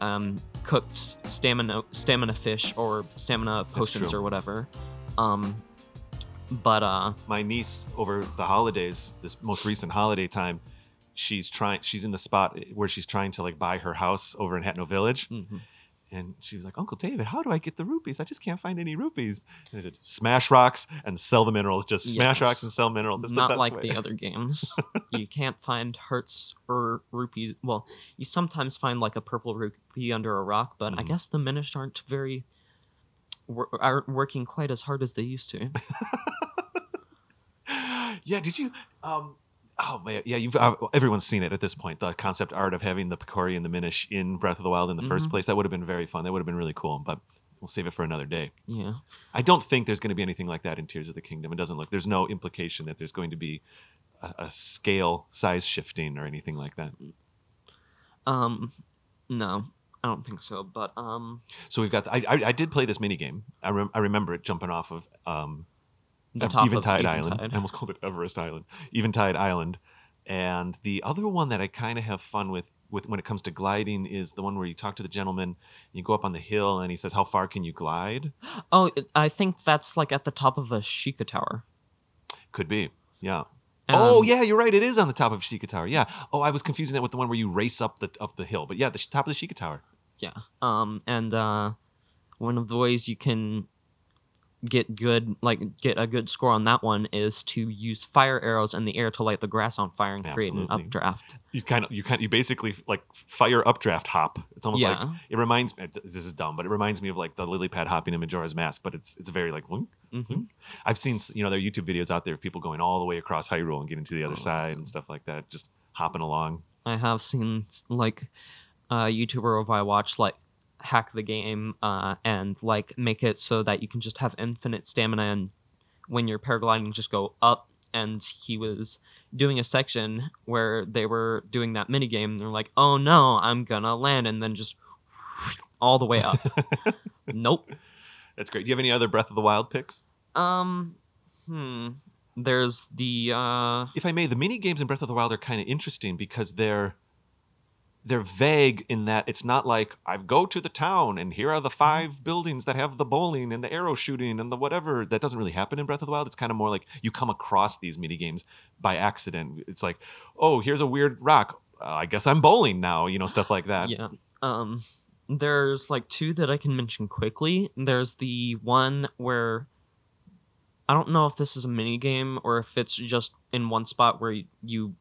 um, cooked stamina stamina fish or stamina potions or whatever. Um, but uh, my niece over the holidays, this most recent holiday time, she's trying. She's in the spot where she's trying to like buy her house over in Hateno Village, mhm. and she was like, "Uncle David, how do I get the rupees? I just can't find any rupees." And I said, "Smash rocks and sell the minerals. Just smash Yes. rocks and sell minerals. It's the not best like way." the other games. you can't find hearts or rupees. Well, you sometimes find like a purple rupee under a rock, but I Mhm. guess the Minish aren't very aren't working quite as hard as they used to. yeah, did you? Um, oh man, yeah, you've uh, everyone's seen it at this point. The concept art of having the Picori and the Minish in Breath of the Wild in the first Mhm. place that would have been very fun. That would have been really cool, but we'll save it for another day. Yeah. I don't think there's going to be anything like that in Tears of the Kingdom. It doesn't look. There's no implication that there's going to be a, a scale size shifting or anything like that. Um, no, I don't think so. But um, So we've got. I I, I did play this mini game. I, rem, I remember it jumping off of um, the top Eventide of Island. Eventide. I almost called it Everest Island. Eventide Island. And the other one that I kind of have fun with, with when it comes to gliding, is the one where you talk to the gentleman, and you go up on the hill, and he says, "How far can you glide?" Oh, I think that's like at the top of a Sheikah Tower. Could be, yeah. oh Um, yeah, you're right. It is on the top of Sheikah Tower. Yeah. Oh, I was confusing that with the one where you race up the up the hill. But yeah, the top of the Sheikah Tower. Yeah. Um, and uh, one of the ways you can get good, like get a good score on that one, is to use fire arrows in the air to light the grass on fire and create an Absolutely. updraft. You kind of you kind you basically like fire updraft hop. It's almost like it reminds me. This is dumb, but it reminds me of like the lily pad hopping in Majora's Mask. But it's it's very like. hmm I've seen you know there are YouTube videos out there of people going all the way across Hyrule and getting to the other Oh, side yeah. and stuff like that, just hopping along. I have seen like a YouTuber of I watch like hack the game uh, and like make it so that you can just have infinite stamina and when you're paragliding just go up and he was doing a section where they were doing that mini game and they're like oh no i'm gonna land and then just all the way up nope That's great. Do you have any other Breath of the Wild picks? um hmm there's the uh If I may, the mini games in Breath of the Wild are kind of interesting because they're they're vague in that it's not like I go to the town and here are the five buildings that have the bowling and the arrow shooting and the whatever. That doesn't really happen in Breath of the Wild. It's kind of more like you come across these mini games by accident. It's like, oh, here's a weird rock. Uh, I guess I'm bowling now. You know, stuff like that. Yeah. Um there's like two that I can mention quickly. There's the one where I don't know if this is a mini game or if it's just in one spot where you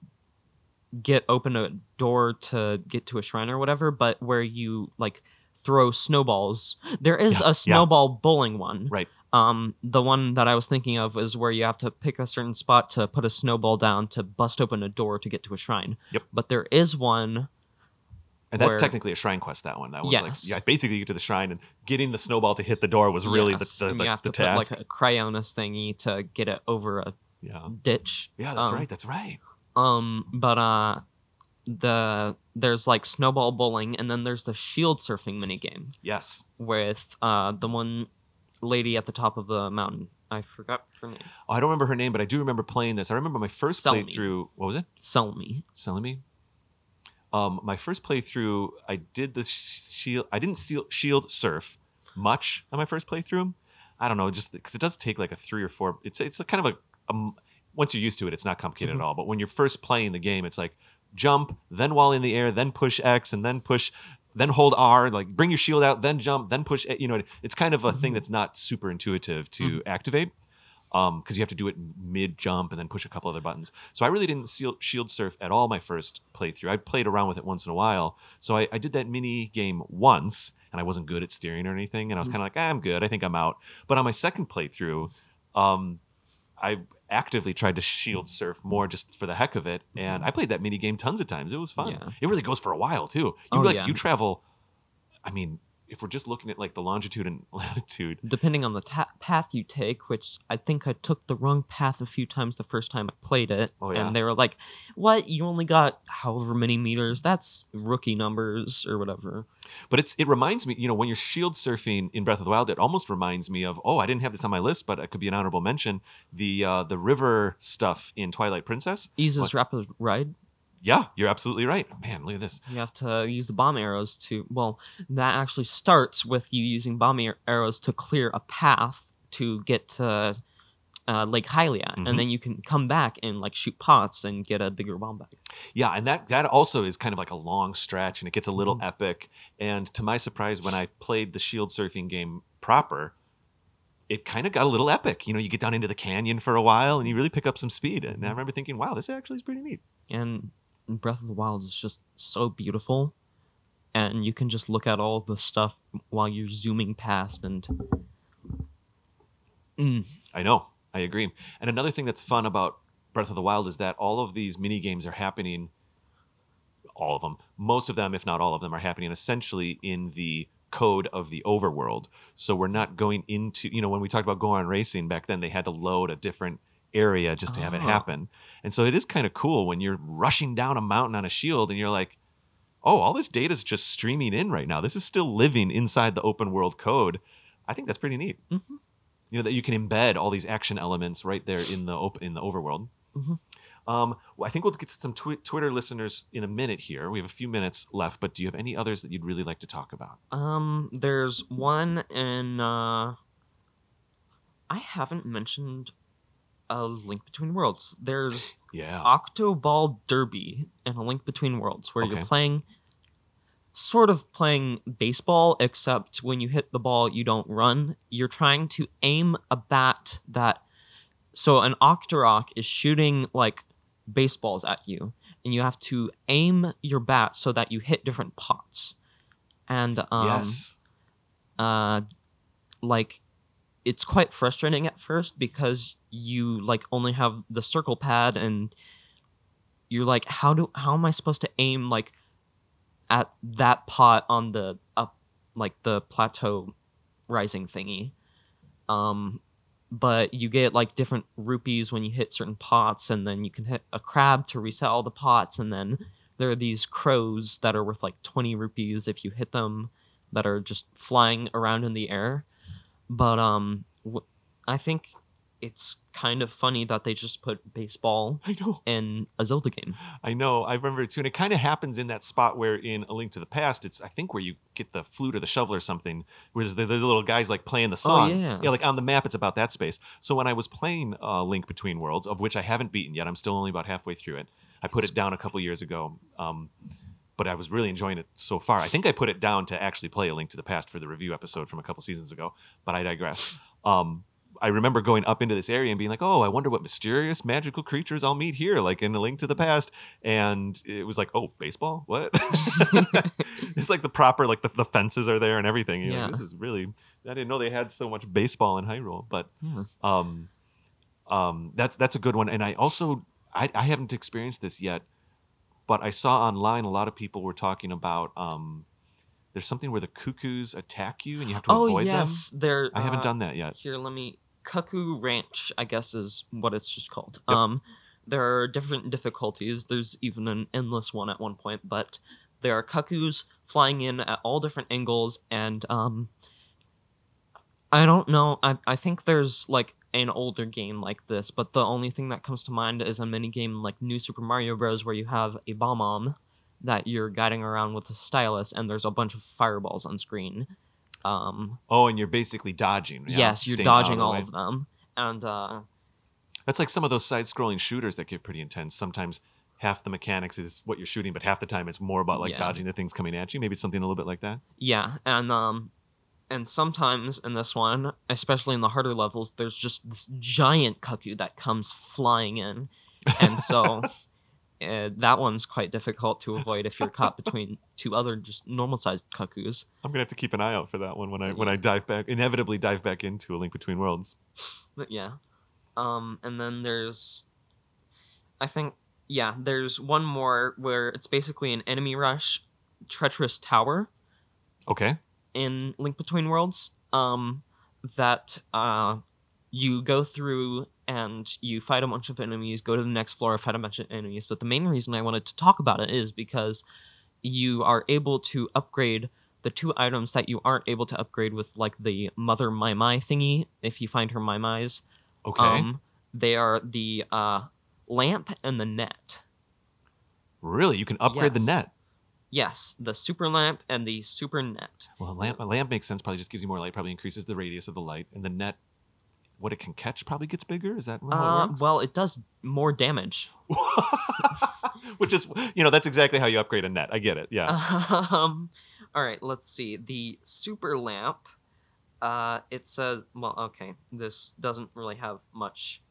get open a door to get to a shrine or whatever, but where you like throw snowballs. There is Yeah, yeah. a snowball bowling one. Right. Um, the one that I was thinking of is where you have to pick a certain spot to put a snowball down to bust open a door to get to a shrine. Yep. But there is one And that's where- technically a shrine quest. That one. That one's like Yes. yeah. Basically, you get to the shrine and getting the snowball to hit the door was really Yes, the the, the, you have the to task. put like a cryonis thingy to get it over a yeah. ditch. Yeah, that's Um, right. That's right. Um, but uh, the there's like snowball bowling, and then there's the shield surfing mini game Yes. with uh the one lady at the top of the mountain. I forgot her name. Oh, I don't remember her name, but I do remember playing this. I remember my first Selmie. playthrough. What was it? Sell me. Selling me. Um, my first playthrough, I did the shield. I didn't seal, shield surf much on my first playthrough. I don't know, just because it does take like a three or four. It's it's a kind of a um, once you're used to it, it's not complicated Mhm. at all. But when you're first playing the game, it's like jump, then while in the air, then push X, and then push, then hold R. Like bring your shield out, then jump, then push. You know, it's kind of a thing Mhm. that's not super intuitive to activate because you have to do it mid jump and then push a couple other buttons. So I really didn't seal, shield surf at all my first playthrough. I played around with it once in a while. So I, I did that mini game once and I wasn't good at steering or anything. And I was Mhm. kind of like, ah, I'm good. I think I'm out. But on my second playthrough, um, I actively tried to shield surf more just for the heck of it. And I played that mini game tons of times. It was fun. Yeah. It really goes for a while too. You Oh, like yeah. you travel. I mean, if we're just looking at like the longitude and latitude, Depending on the ta- path you take, which I think I took the wrong path a few times the first time I played it, Oh, yeah? and they were like, "What? You only got however many meters? That's rookie numbers or whatever." But it's it reminds me, you know, when you're shield surfing in Breath of the Wild, it almost reminds me of oh, I didn't have this on my list, but it could be an honorable mention. The uh, the river stuff in Twilight Princess. Iza's rapid ride. Yeah, you're absolutely right. Man, look at this. You have to use the bomb arrows to. Well, that actually starts with you using bomb ar- arrows to clear a path to get to uh, Lake Hylia, Mhm. and then you can come back and like shoot pots and get a bigger bomb back. Yeah, and that that also is kind of like a long stretch, and it gets a little Mhm. epic. And to my surprise, when I played the shield surfing game proper, it kind of got a little epic. You know, you get down into the canyon for a while, and you really pick up some speed. And I remember thinking, wow, this actually is pretty neat. And Breath of the Wild is just so beautiful, and you can just look at all the stuff while you're zooming past and. Mm, I know. I agree. And another thing that's fun about Breath of the Wild is that all of these mini games are happening. All of them, most of them, if not all of them, are happening essentially in the code of the overworld. So we're not going into, you know, when we talked about Goron Racing back then, they had to load a different area just to have it Ah. happen. And so it is kind of cool when you're rushing down a mountain on a shield and you're like, oh, all this data is just streaming in right now. This is still living inside the open world code. I think that's pretty neat. Mhm. You know that you can embed all these action elements right there in the op- in the overworld. Mhm. Um, well, I think we'll get to some twi- Twitter listeners in a minute here. We have a few minutes left, but do you have any others that you'd really like to talk about? Um, there's one in. Uh, I haven't mentioned a Link Between Worlds. There's Yeah. Octoball Derby and a Link Between Worlds, where Okay. you're playing, sort of playing baseball, except when you hit the ball, you don't run. You're trying to aim a bat that. So an Octorok is shooting like baseballs at you, and you have to aim your bat so that you hit different pots. And um, yes. uh like it's quite frustrating at first because you like only have the circle pad and you're like how do how am i supposed to aim like at that pot on the up like the plateau rising thingy um but you get like different rupees when you hit certain pots and then you can hit a crab to reset all the pots and then there are these crows that are worth like 20 rupees if you hit them that are just flying around in the air. But um, I think it's kind of funny that they just put baseball I know. in a Zelda game. I know. I remember it too. And it kind of happens in that spot where in A Link to the Past, it's I think where you get the flute or the shovel or something, where the, the little guys like playing the song. Oh, yeah. yeah, like on the map, it's about that space. So when I was playing uh, Link Between Worlds, of which I haven't beaten yet, I'm still only about halfway through it. I put it down a couple years ago, um, but I was really enjoying it so far. I think I put it down to actually play A Link to the Past for the review episode from a couple seasons ago, but I digress. Um, I remember going up into this area and being like, "Oh, I wonder what mysterious magical creatures I'll meet here, like in A Link to the Past." And it was like, "Oh, baseball? What?" it's like the proper, like the, the fences are there and everything. Like, Yeah. this is really. I didn't know they had so much baseball in Hyrule, but Yeah. um, um, that's that's a good one. And I also I, I haven't experienced this yet, but I saw online a lot of people were talking about um, there's something where the cuckoos attack you and you have to Oh avoid yes, them. I haven't uh, done that yet. Here, let me. Cuckoo Ranch, I guess, is what it's just called. Yep. Um, there are different difficulties. There's even an endless one at one point, but there are cuckoos flying in at all different angles, and um, I don't know. I I think there's like an older game like this, but the only thing that comes to mind is a mini game like New Super Mario Bros. where you have a bomb that you're guiding around with a stylus, and there's a bunch of fireballs on screen. Um, Oh, and you're basically dodging. yeah, yes, you're dodging all of them, and uh, That's like some of those side-scrolling shooters that get pretty intense. Sometimes half the mechanics is what you're shooting, but half the time it's more about like Yeah. dodging the things coming at you. Maybe it's something a little bit like that. Yeah, and um and sometimes in this one, especially in the harder levels, there's just this giant cuckoo that comes flying in. And so uh, that one's quite difficult to avoid if you're caught between two other just normal sized cuckoos. I'm gonna have to keep an eye out for that one when I when I dive back, inevitably dive back into a Link Between Worlds. But yeah. Um and then there's I think yeah, there's one more where it's basically an enemy rush treacherous tower. Okay. in Link Between Worlds um, that uh, you go through and you fight a bunch of enemies, go to the next floor, fight a bunch of enemies. But the main reason I wanted to talk about it is because you are able to upgrade the two items that you aren't able to upgrade with, like the Mother Mai Mai thingy, if you find her Mai Mai's. Okay. Um, they are the uh, lamp and the net. really, you can upgrade the net. Yes, the super lamp and the super net. Well, a lamp, a lamp makes sense. Probably just gives you more light. Probably increases the radius of the light, and the net, what it can catch, probably gets bigger. Is that how Uh, it well, it does more damage. Which is, you know, that's exactly how you upgrade a net. I get it. Yeah. Um, all right, let's see. The super lamp. Uh, it says, well, okay, this doesn't really have much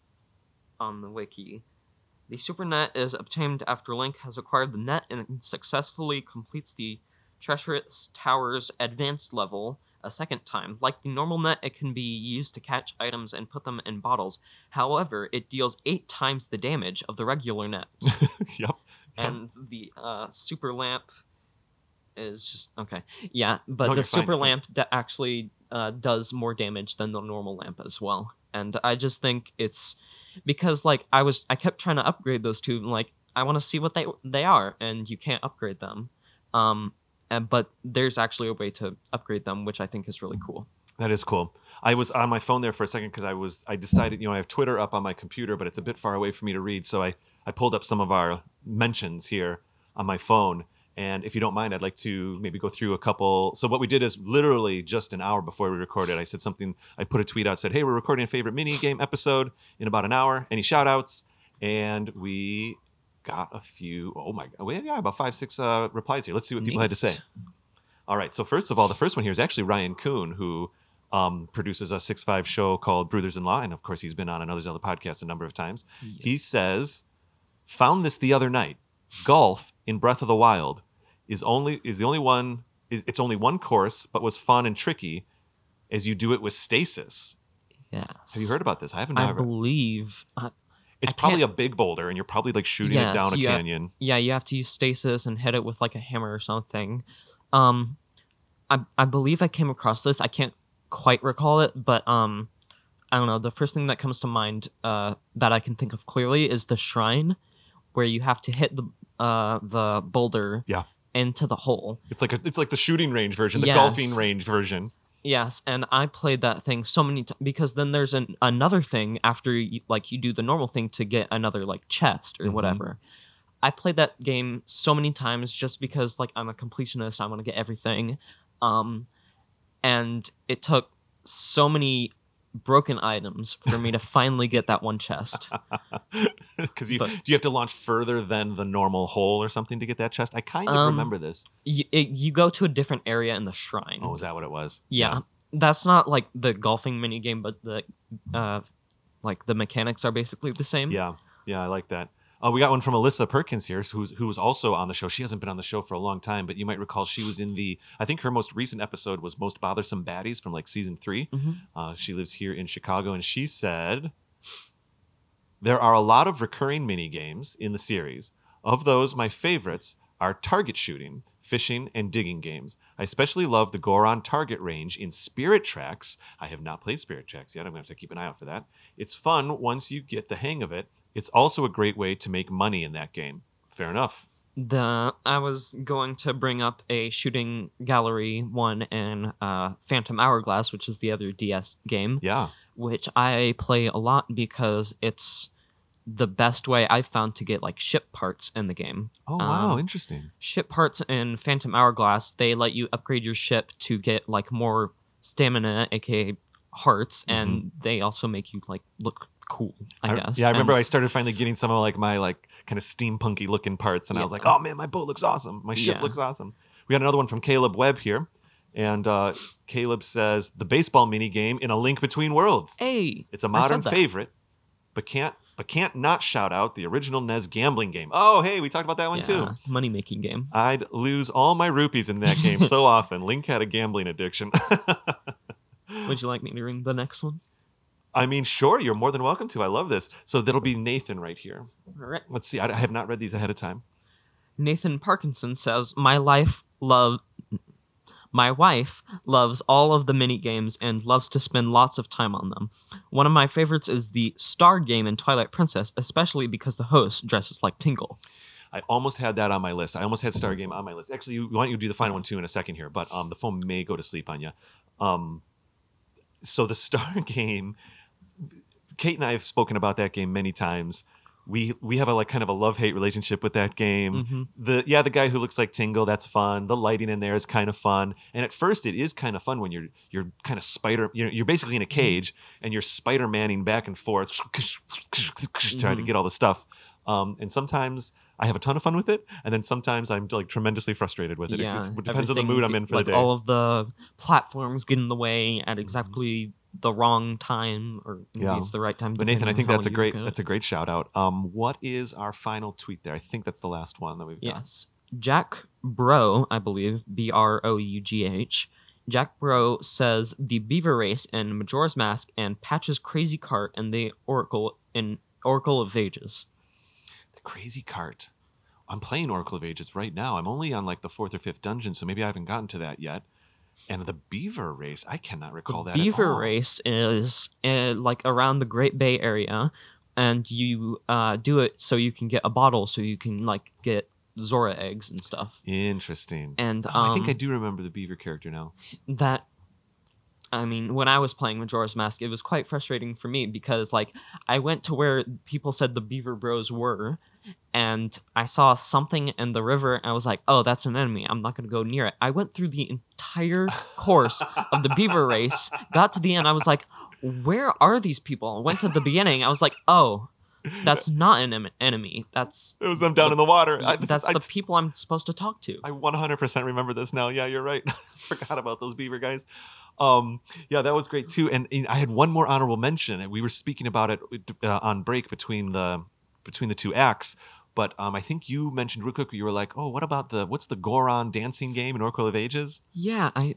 on the wiki. The super net is obtained after Link has acquired the net and successfully completes the Treacherous Tower's advanced level a second time. Like the normal net, it can be used to catch items and put them in bottles. However, it deals eight times the damage of the regular net yep. and the uh, super lamp is just okay. Yeah, but No, the super fine. lamp actually uh, does more damage than the normal lamp as well. And I just think it's because like I was I kept trying to upgrade those two. and, Like I want to see what they they are, and you can't upgrade them. Um, and, but there's actually a way to upgrade them, which I think is really cool. That is cool. I was on my phone there for a second because I was I decided you know I have Twitter up on my computer, but it's a bit far away for me to read. So I I pulled up some of our mentions here on my phone. And if you don't mind, I'd like to maybe go through a couple. So what we did is literally just an hour before we recorded, I said something. I put a tweet out, said, "Hey, we're recording a favorite mini game episode in about an hour. Any shout outs?" And we got a few. Oh my god, we yeah, about five six uh, replies here. Let's see what people had to say. All right. So first of all, the first one here is actually Ryan Kuhn, who um, produces a six five show called Brothers in Law, and of course he's been on another Zelda podcast a number of times. He says, "Found this the other night. Golf in Breath of the Wild is only is the only one. Is, it's only one course, but was fun and tricky, as you do it with stasis. Yes. Have you heard about this? I haven't. I Never. believe. Uh, it's I probably can't- a big boulder, and you're probably like shooting it down a canyon. yeah, you have to use stasis and hit it with like a hammer or something. Um, I I believe I came across this. I can't quite recall it, but um, I don't know. The first thing that comes to mind uh that I can think of clearly is the shrine, where you have to hit the uh the boulder Yeah. into the hole. It's like a, it's like the shooting range version, the Yes. golfing range version. Yes, and I played that thing so many times because then there's an another thing after you, like you do the normal thing to get another like chest or Mhm. whatever. I played that game so many times just because like I'm a completionist, I want to get everything. Um and it took so many broken items for me to finally get that one chest. Because you But- do you have to launch further than the normal hole or something to get that chest? I kind of Um, remember this. you, it, you go to a different area in the shrine. Oh, is that what it was? yeah, that's not like the golfing mini game, but the uh like the mechanics are basically the same. Yeah, yeah, I like that. Uh, we got one from Alyssa Perkins here, who's who was also on the show. She hasn't been on the show for a long time, but you might recall she was in the. I think her most recent episode was "Most Bothersome Baddies" from like season 3 Mhm. Uh, she lives here in Chicago, and she said there are a lot of recurring mini games in the series. Of those, my favorites are target shooting, fishing, and digging games. I especially love the Goron target range in Spirit Tracks. I have not played Spirit Tracks yet. I'm going to have to keep an eye out for that. It's fun once you get the hang of it, It's also a great way to make money in that game. Fair enough. The I was going to bring up a shooting gallery one and uh, Phantom Hourglass, which is the other DS game, Yeah. which I play a lot because it's the best way I've found to get like ship parts in the game. Oh wow, Um, interesting. Ship parts in Phantom Hourglass, they let you upgrade your ship to get like more stamina, aka hearts, and they also make you like look cool. I, guess. Yeah, I remember And- I started finally getting some of like my like kind of steampunky looking parts, and I was like, oh man, my boat looks awesome. My ship Yeah. looks awesome. We got another one from Caleb Webb here, and uh, Caleb says the baseball mini game in a link between worlds. Hey, It's a modern favorite, but can't but can't not shout out the original NES gambling game. Oh hey, we talked about that one too. money making game. I'd lose all my rupees in that game so often. Link had a gambling addiction. Would you like me to read the next one? I mean, sure, you're more than welcome to. I love this. So that'll be Nathan right here. All right. Let's see. I I have not read these ahead of time. Nathan Parkinson says, "My life love my wife loves all of the mini games and loves to spend lots of time on them. One of my favorites is the Star game in Twilight Princess, especially because the host dresses like Tingle. I almost had that on my list. I almost had Star Game on my list. Actually, you, why don't you do the final one too in a second here? But um, the phone may go to sleep on you. Um, so the Star Game, Kate and I have spoken about that game many times. We we have a like kind of a love hate relationship with that game. Mhm. The yeah, the guy who looks like Tingle, that's fun. The lighting in there is kind of fun. And at first, it is kind of fun when you're you're kind of spider. You're, you're basically in a cage and you're Spider Manning back and forth, trying to Mhm. get all the stuff. Um, and sometimes I have a ton of fun with it, and then sometimes I'm like tremendously frustrated with it. It- Yeah, it depends on the mood I'm in for like the day. Mm-hmm. All of the platforms get in the way at exactly the wrong time, or maybe Yeah. it's the right time. but Nathan, I think that's a great that's a great shout out. Um, what is our final tweet there? I think that's the last one that we've got. Yes. Jack Brough, I believe, B R O U G H. Jack Brough says the Beaver Race and Majora's Mask and Patch's Crazy Cart and the Oracle in Oracle of Ages. The crazy cart. I'm playing Oracle of Ages right now. I'm only on like the fourth or fifth dungeon, so maybe I haven't gotten to that yet. And the beaver race, I cannot recall that. at Beaver. Race is uh, like around the Great Bay Area, and you uh, do it so you can get a bottle, so you can like get Zora eggs and stuff. Interesting. And Oh, I think I um, do remember the beaver character now. that I mean, when I was playing Majora's Mask, it was quite frustrating for me because like I went to where people said the Beaver Bros were, and I saw something in the river, and I was like, "Oh, that's an enemy. I'm not gonna go near it." I went through the entire course of the Beaver race, got to the end, I was like, "Where are these people?" I went to the beginning, I was like, "Oh, that's not an em- enemy. That's It was them down in the water. I, that's is- I, the people I'm supposed to talk to." I 100% remember this now. Yeah, you're right. Forgot about those beaver guys. Um, yeah, that was great too. And, and I had one more honorable mention. and We were speaking about it uh, on break between the between the two acts. But um, I think you mentioned real quick. You were like, "Oh, what about the what's the Goron dancing game in Oracle of Ages?" Yeah, I,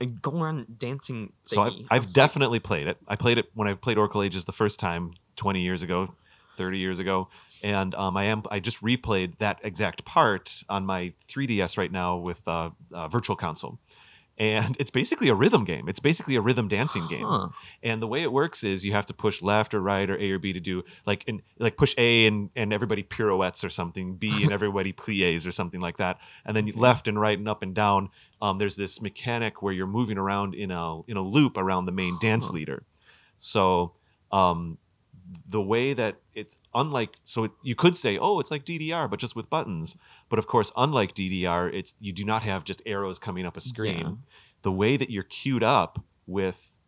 I go around dancing. So I've. I've was like, definitely played it. I played it when I played Oracle Ages the first time 20 years ago, 30 years ago, and um, I am I just replayed that exact part on my 3DS right now with uh, uh, Virtual Console, and it's basically a rhythm game. It's basically a rhythm dancing game. And the way it works is you have to push left or right or A or B to do like and like push A and and everybody pirouettes or something, B and everybody plies or something like that, and then left and right and up and down. Um, there's this mechanic where you're moving around in a in a loop around the main dance leader. So um, the way that it's unlike so it, you could say oh it's like DDR but just with buttons. But of course, unlike DDR, it's you do not have just arrows coming up a screen. The way that you're cued up with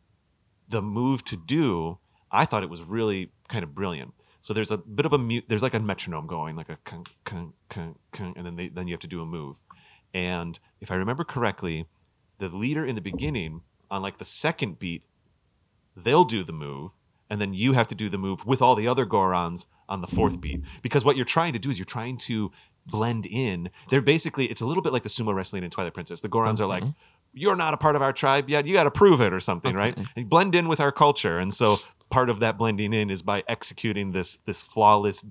the move to do, I thought it was really kind of brilliant. So there's a bit of a mute. There's like a metronome going, like a and then they, then you have to do a move. And if I remember correctly, the leader in the beginning on like the second beat, they'll do the move, and then you have to do the move with all the other Gorons on the fourth beat. Because what you're trying to do is you're trying to blend in. They're basically it's a little bit like the sumo wrestling in Twilight Princess. The Gorons are like, Okay. You're not a part of our tribe yet. You got to prove it or something, right? Okay. And blend in with our culture. And so part of that blending in is by executing this this flawless,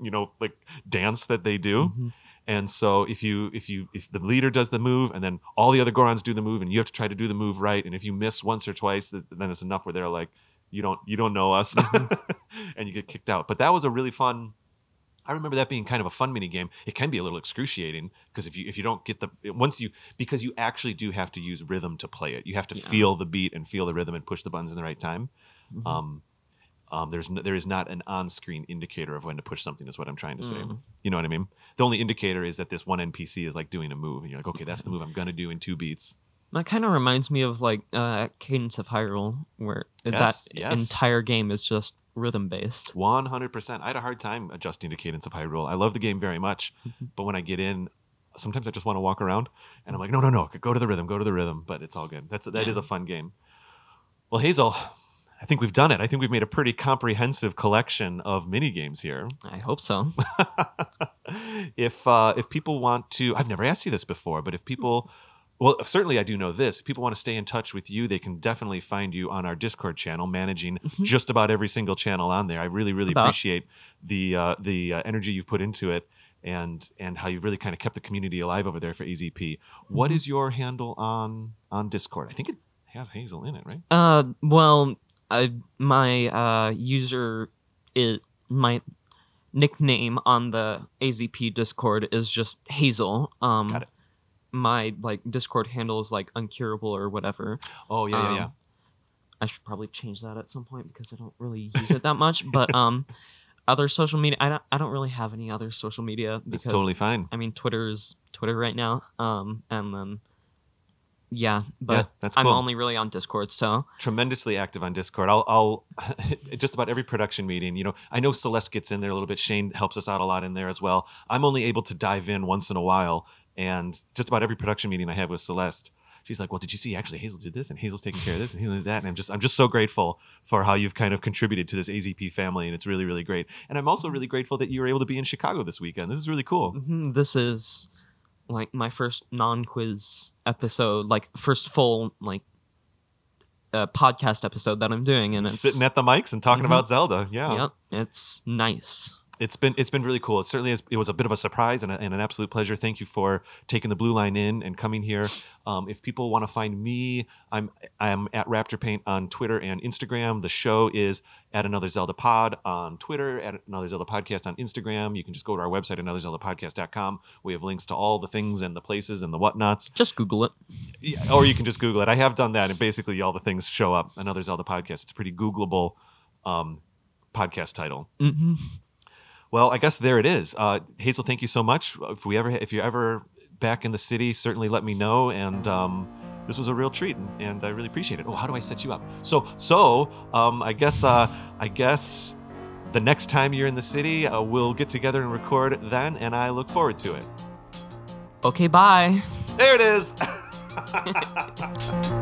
you know, like dance that they do. Mhm. And so if you if you if the leader does the move and then all the other Gorons do the move and you have to try to do the move right, and if you miss once or twice, then it's enough where they're like, you don't you don't know us, and you get kicked out. But that was a really fun. I remember that being kind of a fun mini game. It can be a little excruciating because if you if you don't get the once you because you actually do have to use rhythm to play it. You have to Yeah. feel the beat and feel the rhythm and push the buttons in the right time. Mhm. Um, um, there's no, there is not an on-screen indicator of when to push something. Is what I'm trying to say. Mm. You know what I mean? The only indicator is that this one NPC is like doing a move, and you're like, okay, that's the move I'm gonna do in two beats. That kind of reminds me of like uh, Cadence of Hyrule, where Yes, that yes. entire game is just rhythm based. One hundred percent. I had a hard time adjusting to Cadence of Hyrule. I love the game very much, Mhm. but when I get in, sometimes I just want to walk around, and I'm like, no, no, no, go to the rhythm, go to the rhythm. But it's all good. That's that is Yeah. a fun game. Well, Hazel, I think we've done it. I think we've made a pretty comprehensive collection of mini games here. I hope so. if uh, if people want to, I've never asked you this before, but if people, well, certainly I do know this. If people want to stay in touch with you, they can definitely find you on our Discord channel, managing Mhm. just about every single channel on there. I really, really About. appreciate the uh, the uh, energy you've put into it. And and how you've really kind of kept the community alive over there for AZP. What Mhm. is your handle on on Discord? I think it has Hazel in it, right? Uh, well, I, my uh, user is my nickname on the AZP Discord is just Hazel. Um, Got it. My like Discord handle is like uncurable or whatever. Oh yeah, yeah, yeah. Um, I should probably change that at some point because I don't really use it that much. But um, other social media, I don't, I don't really have any other social media. That's totally fine. I mean, Twitter's Twitter right now. Um, and then yeah, but yeah, that's I'm only really on Discord. So tremendously active on Discord. I'll, I'll just about every production meeting. You know, I know Celeste gets in there a little bit. Shane helps us out a lot in there as well. I'm only able to dive in once in a while, and just about every production meeting I have with Celeste, she's like, "Well, did you see? Actually, Hazel did this, and Hazel's taking care of this, and Hazel did that." And I'm just, I'm just so grateful for how you've kind of contributed to this AZP family, and it's really, really great. And I'm also really grateful that you were able to be in Chicago this weekend. This is really cool. mhm, this is like my first non-quiz episode, like first full like uh, podcast episode that I'm doing, and it's Sitting at the mics and talking Mhm. about Zelda, yeah. Yep, it's nice. It's been it's been really cool. It certainly is, it was a bit of a surprise and, a, and an absolute pleasure. Thank you for taking the blue line in and coming here. Um, if people want to find me, I'm I'm at Raptor Paint on Twitter and Instagram. The show is at Another Zelda Pod on Twitter, at Another Zelda Podcast on Instagram. You can just go to our website, AnotherZeldaPodcast.com. We have links to all the things and the places and the whatnots. Just Google it. Yeah, or you can just Google it. I have done that, and basically all the things show up. Another Zelda Podcast. It's a pretty Googleable um, podcast title. hmm Well, I guess there it is. Uh, Hazel, thank you so much. If we ever, if you're ever back in the city, certainly let me know. And um, this was a real treat, and, and I really appreciate it. Oh, how do I set you up? So, so um, I guess, uh, I guess the next time you're in the city, uh, we'll get together and record then, and I look forward to it. Okay, bye. There it is.